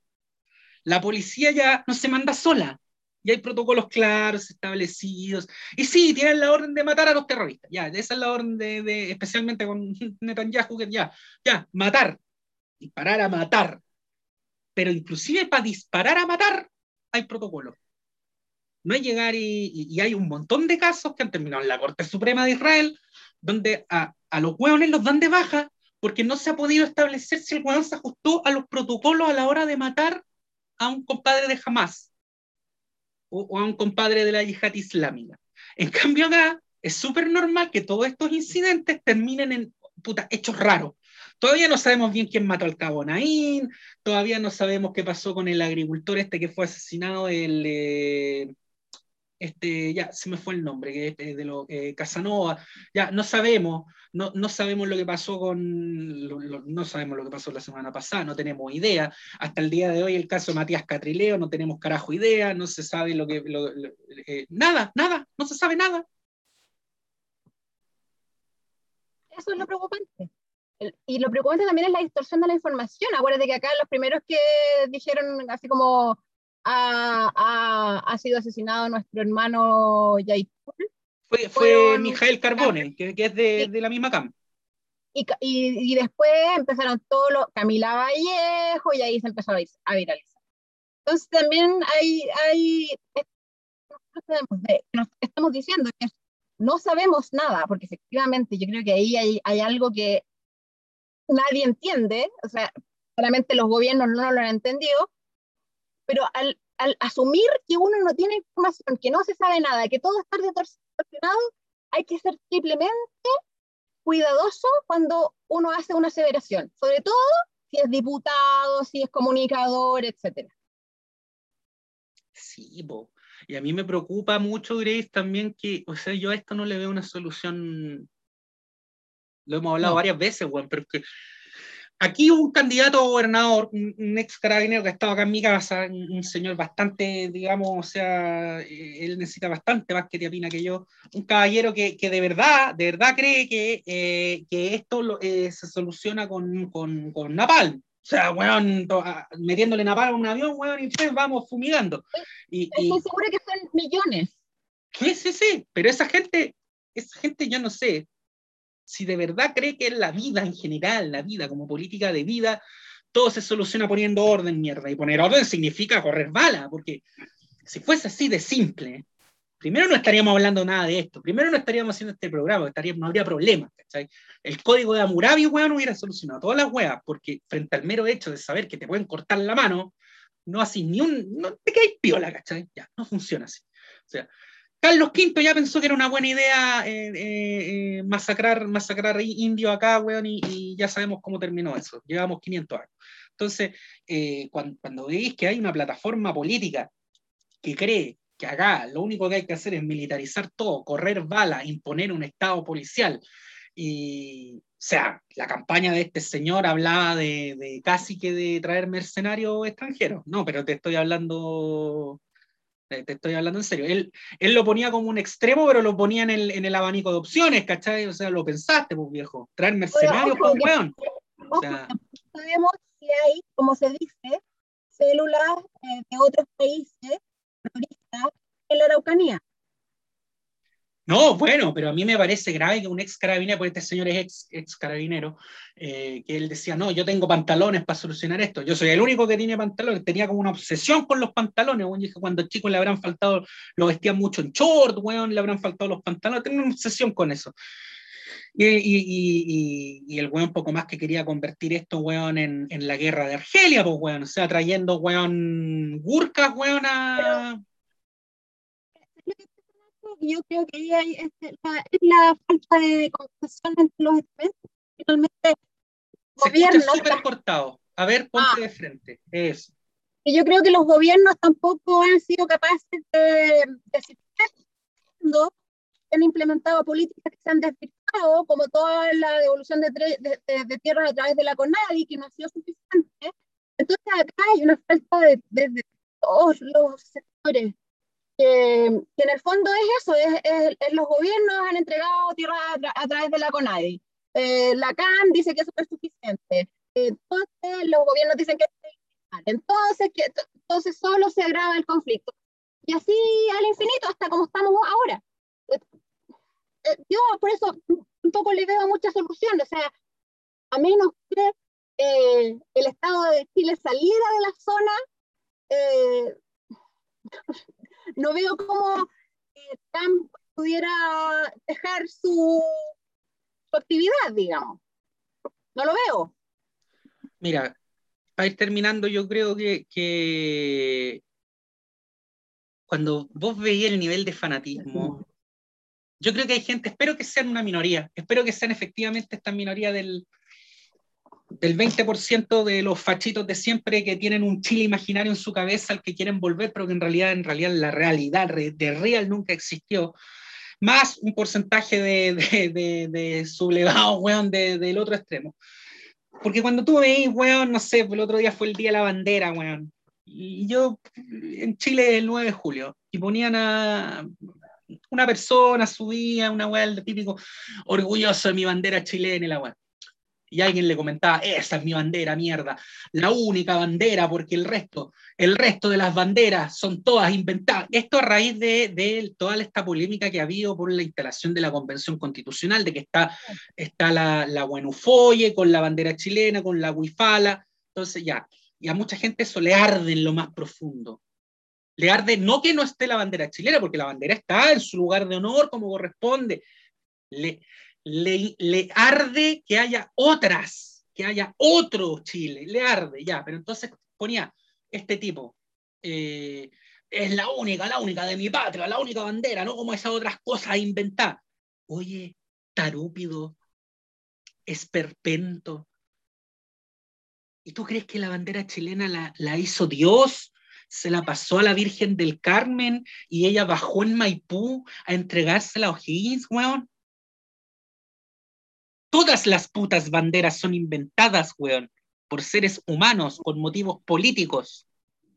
La policía ya no se manda sola y hay protocolos claros establecidos. Y sí, tienen la orden de matar a los terroristas. Ya, esa es la orden de, especialmente con Netanyahu, que ya, ya, matar, disparar a matar. Pero inclusive para disparar a matar hay protocolos. No es llegar y, hay un montón de casos que han terminado en la Corte Suprema de Israel, donde a, a los hueones los dan de baja porque no se ha podido establecer si el hueón se ajustó a los protocolos a la hora de matar a un compadre de Hamas o, a un compadre de la yihad islámica. En cambio acá es súper normal que todos estos incidentes terminen en puta, hechos raros. Todavía no sabemos bien quién mató al cabo Naín, todavía no sabemos qué pasó con el agricultor este que fue asesinado, el, eh, este, ya se me fue el nombre, que es de lo, eh, Casanova, ya no sabemos, no, no sabemos lo que pasó con, no sabemos lo que pasó la semana pasada, no tenemos idea. Hasta el día de hoy el caso de Matías Catrileo, no tenemos carajo idea, no se sabe lo que, eh, nada, nada, no se sabe nada. Eso es lo preocupante. y lo preocupante también es la distorsión de la información. Acuérdate que acá los primeros que dijeron así como ha, sido asesinado nuestro hermano Yaitul. Fue, fue Mijael Carbone, que, es de, de, la misma cama. Y, y, y, después empezaron todos los, Camila Vallejo, y ahí se empezó a, viralizar. Entonces también hay, hay estamos diciendo que no sabemos nada, porque efectivamente yo creo que ahí hay, hay algo que nadie entiende, o sea, claramente los gobiernos no lo han entendido, pero al, al, asumir que uno no tiene información, que no se sabe nada, que todo está distorsionado, hay que ser triplemente cuidadoso cuando uno hace una aseveración, sobre todo si es diputado, si es comunicador, etc. Sí, bo. y a mí me preocupa mucho, Grace, también que, o sea, yo a esto no le veo una solución, lo hemos hablado varias veces, bueno, pero que aquí un candidato a gobernador, un, ex carabinero que estaba acá en mi casa, un, señor bastante, digamos, o sea, eh, él necesita bastante más que Tiapina que yo, un caballero que, que de verdad, de verdad cree que, eh, que esto lo, eh, se soluciona con, con, con, Napalm. O sea, weón, metiéndole napalm a un avión, weón, y pues vamos fumigando. Y, Estoy seguro que son millones. Sí, sí, sí, pero esa gente, esa gente yo no sé, si de verdad cree que en la vida en general, la vida como política de vida, todo se soluciona poniendo orden, mierda. Y poner orden significa correr bala, porque si fuese así de simple, primero no estaríamos hablando nada de esto, primero no estaríamos haciendo este programa, estaríamos, no habría problema. El código de Amurabi, weón, hubiera solucionado todas las weas, porque frente al mero hecho de saber que te pueden cortar la mano, no así ni un, no te caes piola, ¿cachai? Ya, no funciona así. O sea, Carlos V ya pensó que era una buena idea eh, eh, eh, masacrar, masacrar indio acá, weón, y, ya sabemos cómo terminó eso. Llevamos 500 años. Entonces, cuando, veis que hay una plataforma política que cree que acá lo único que hay que hacer es militarizar todo, correr bala, imponer un estado policial. Y, o sea, la campaña de este señor hablaba de, casi que de traer mercenarios extranjeros. No, pero te estoy hablando, te, estoy hablando en serio. Él, él lo ponía como un extremo, pero lo ponía en el, en el abanico de opciones, ¿cachai? O sea, lo pensaste, pues viejo. Traer mercenarios, pues weón. O sea, sabemos que hay, como se dice, células eh, de otros países en la Araucanía. No, bueno, pero a mí me parece grave que un ex carabinero, porque este señor es ex, ex carabinero, eh, que él decía, no, yo tengo pantalones para solucionar esto. Yo soy el único que tiene pantalones. Tenía como una obsesión con los pantalones. Bueno, dije, cuando chicos le habrán faltado, lo vestían mucho en short, weón, le habrán faltado los pantalones. Tengo una obsesión con eso. Y, el weón poco más que quería convertir esto, weón, en, en la guerra de Argelia, pues, weón. O sea, trayendo, weón, gurkas, weón, a yo creo que ahí hay, este, la, es la falta de conversación entre los elementos. Finalmente, Se gobiernos. súper cortado. A ver, ponte ah. de frente. Eso. Y yo creo que los gobiernos tampoco han sido capaces de, de cuando han implementado políticas que se han desvirtuado, como toda la devolución de, de, de, tierras a través de la CONADI, que no ha sido suficiente. Entonces acá hay una falta de todos los sectores que, en el fondo es eso, es, los gobiernos han entregado tierra a, través de la CONADI. Eh, la CAN dice que eso es suficiente. Entonces los gobiernos dicen que es entonces, que, entonces solo se agrava el conflicto. Y así al infinito, hasta como estamos ahora. Eh, eh, yo por eso un poco le veo muchas soluciones. O sea, a menos que el Estado de Chile saliera de la zona, no veo cómo eh, Trump pudiera dejar su, actividad, digamos. No lo veo. Mira, para ir terminando, yo creo que, cuando vos veis el nivel de fanatismo, yo creo que hay gente, espero que sean una minoría, espero que sean efectivamente esta minoría del, del 20% de los fachitos de siempre que tienen un Chile imaginario en su cabeza al que quieren volver, pero que en realidad, en realidad la realidad de real nunca existió, más un porcentaje de, de, de, sublevado, weón, del otro extremo. Porque cuando tú veis, weón, no sé, el otro día fue el Día de la Bandera, weón, y yo en Chile el 9 de julio, y ponían a una persona, subía una weón, típico, orgulloso de mi bandera chilena y la weón y alguien le comentaba, esa es mi bandera, mierda, la única bandera, porque el resto, el resto de las banderas son todas inventadas. Esto a raíz de, toda esta polémica que ha habido por la instalación de la Convención Constitucional, de que está, está la, la con la bandera chilena, con la Huifala, entonces ya, y a mucha gente eso le arde en lo más profundo. Le arde no que no esté la bandera chilena, porque la bandera está en su lugar de honor como corresponde. Le, le, arde que haya otras, que haya otro Chile, le arde, ya, pero entonces ponía este tipo, eh, es la única, la única de mi patria, la única bandera, no como esas otras cosas inventadas. Oye, tarúpido, esperpento. ¿Y tú crees que la bandera chilena la, la hizo Dios? se la pasó a la Virgen del Carmen y ella bajó en Maipú a entregársela a O'Higgins, weón. Todas las putas banderas son inventadas, weón, por seres humanos con motivos políticos.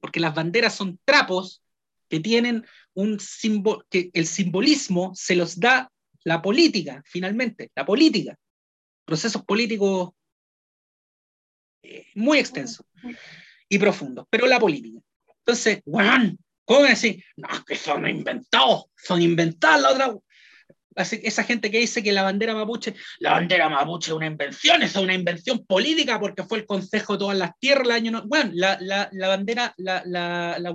Porque las banderas son trapos que tienen un símbolo, que el simbolismo se los da la política, finalmente, la política. Procesos políticos eh, muy extensos y profundos, pero la política. Entonces, weón, ¿cómo decir? No, que son inventados, son inventadas la otra esa gente que dice que la bandera mapuche, la bandera mapuche es una invención, es una invención política porque fue el Consejo de todas las tierras el año. bueno, la, la, la, bandera, la, la, la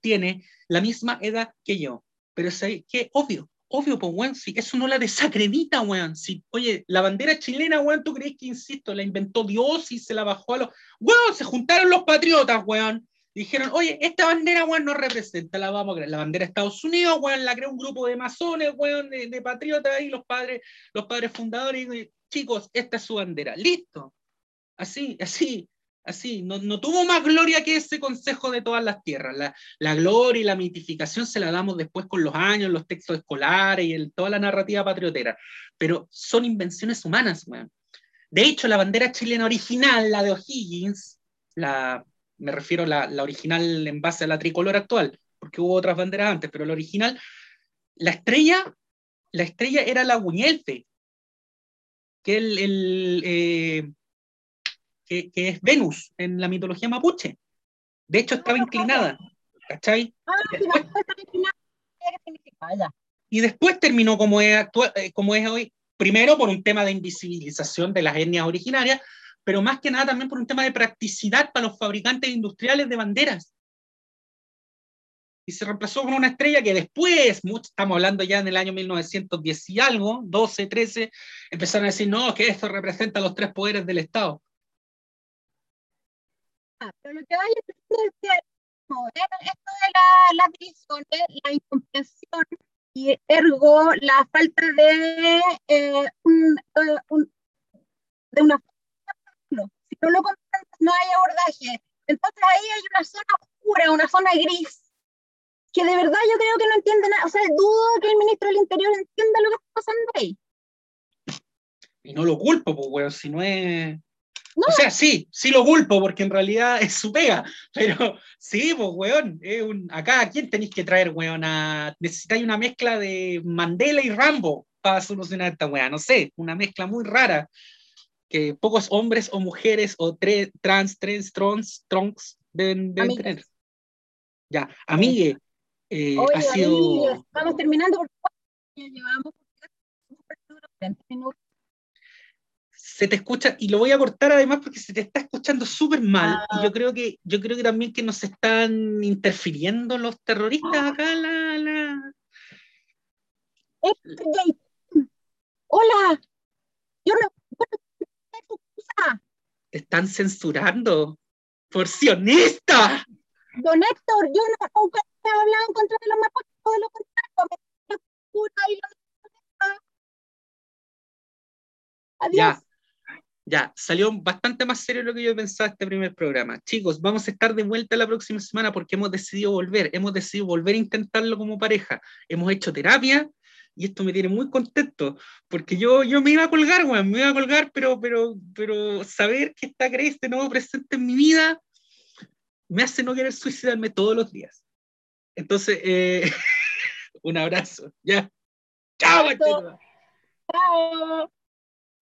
tiene la misma edad que yo, pero es que obvio, obvio, pues, weón, si eso no la desacredita, weón. Si, oye, la bandera chilena, weón, ¿tú crees que, insisto, la inventó Dios y se la bajó a los. Weón, se juntaron los patriotas, weón dijeron, oye, esta bandera, weón, no representa, la vamos a creer. La bandera de Estados Unidos, weón, la creó un grupo de masones, weón, de, patriotas ahí, los padres, los padres fundadores, y, chicos, esta es su bandera. Listo. Así, así. Así, no, no, tuvo más gloria que ese consejo de todas las tierras. La, la, gloria y la mitificación se la damos después con los años, los textos escolares y toda la narrativa patriotera. Pero son invenciones humanas, weón. De hecho, la bandera chilena original, la de O'Higgins, la, me refiero a la, la, original en base a la tricolor actual, porque hubo otras banderas antes, pero la original, la estrella, la estrella era la Guñelfe, que el, el eh, que, que, es Venus en la mitología mapuche. De hecho, estaba inclinada. ¿Cachai? Y después terminó como es, actual, como es hoy, primero por un tema de invisibilización de las etnias originarias, pero más que nada también por un tema de practicidad para los fabricantes industriales de banderas. Y se reemplazó con una estrella que después, mucho, estamos hablando ya en el año 1910 y algo, 12, 13, empezaron a decir, no, que esto representa los tres poderes del Estado. Ah, pero lo que hay es que no, esto de la, la división, la incomprensión y ergo la falta de, eh, un, uh, un, de una no lo comprendes no hay abordaje. Entonces ahí hay una zona oscura una zona gris que de verdad yo creo que no entiende nada. O sea dudo que el ministro del Interior entienda lo que está pasando ahí. Y no lo culpo pues bueno si no es no. O sea, sí, sí lo culpo porque en realidad es su pega, pero sí, pues, weón, es un, acá a quién tenéis que traer, weón, a, necesitáis una mezcla de Mandela y Rambo para solucionar esta weá, no sé, una mezcla muy rara que pocos hombres o mujeres o tre, trans, trans, trons, troncs deben, deben tener. Ya, amigue, eh, Oye, ha sido... Estamos terminando porque llevamos 20 minutos. Se te escucha, y lo voy a cortar además porque se te está escuchando súper mal, ah. y yo creo que yo creo que también que nos están interfiriendo los terroristas acá, la, la... Hola, yo no... Te están censurando, por sionista. Don Héctor, yo no nunca he hablado en contra de los mapuches, todo lo contrario, me y lo... Adiós. Ya ya, salió bastante más serio de lo que yo pensaba este primer programa. Chicos, vamos a estar de vuelta la próxima semana porque hemos decidido volver, hemos decidido volver a intentarlo como pareja. Hemos hecho terapia y esto me tiene muy contento porque yo, yo me iba a colgar, weón, me iba a colgar, pero, pero, pero saber que está Grace de nuevo presente en mi vida me hace no querer suicidarme todos los días. Entonces, eh, un abrazo, ya. Chao, Chao.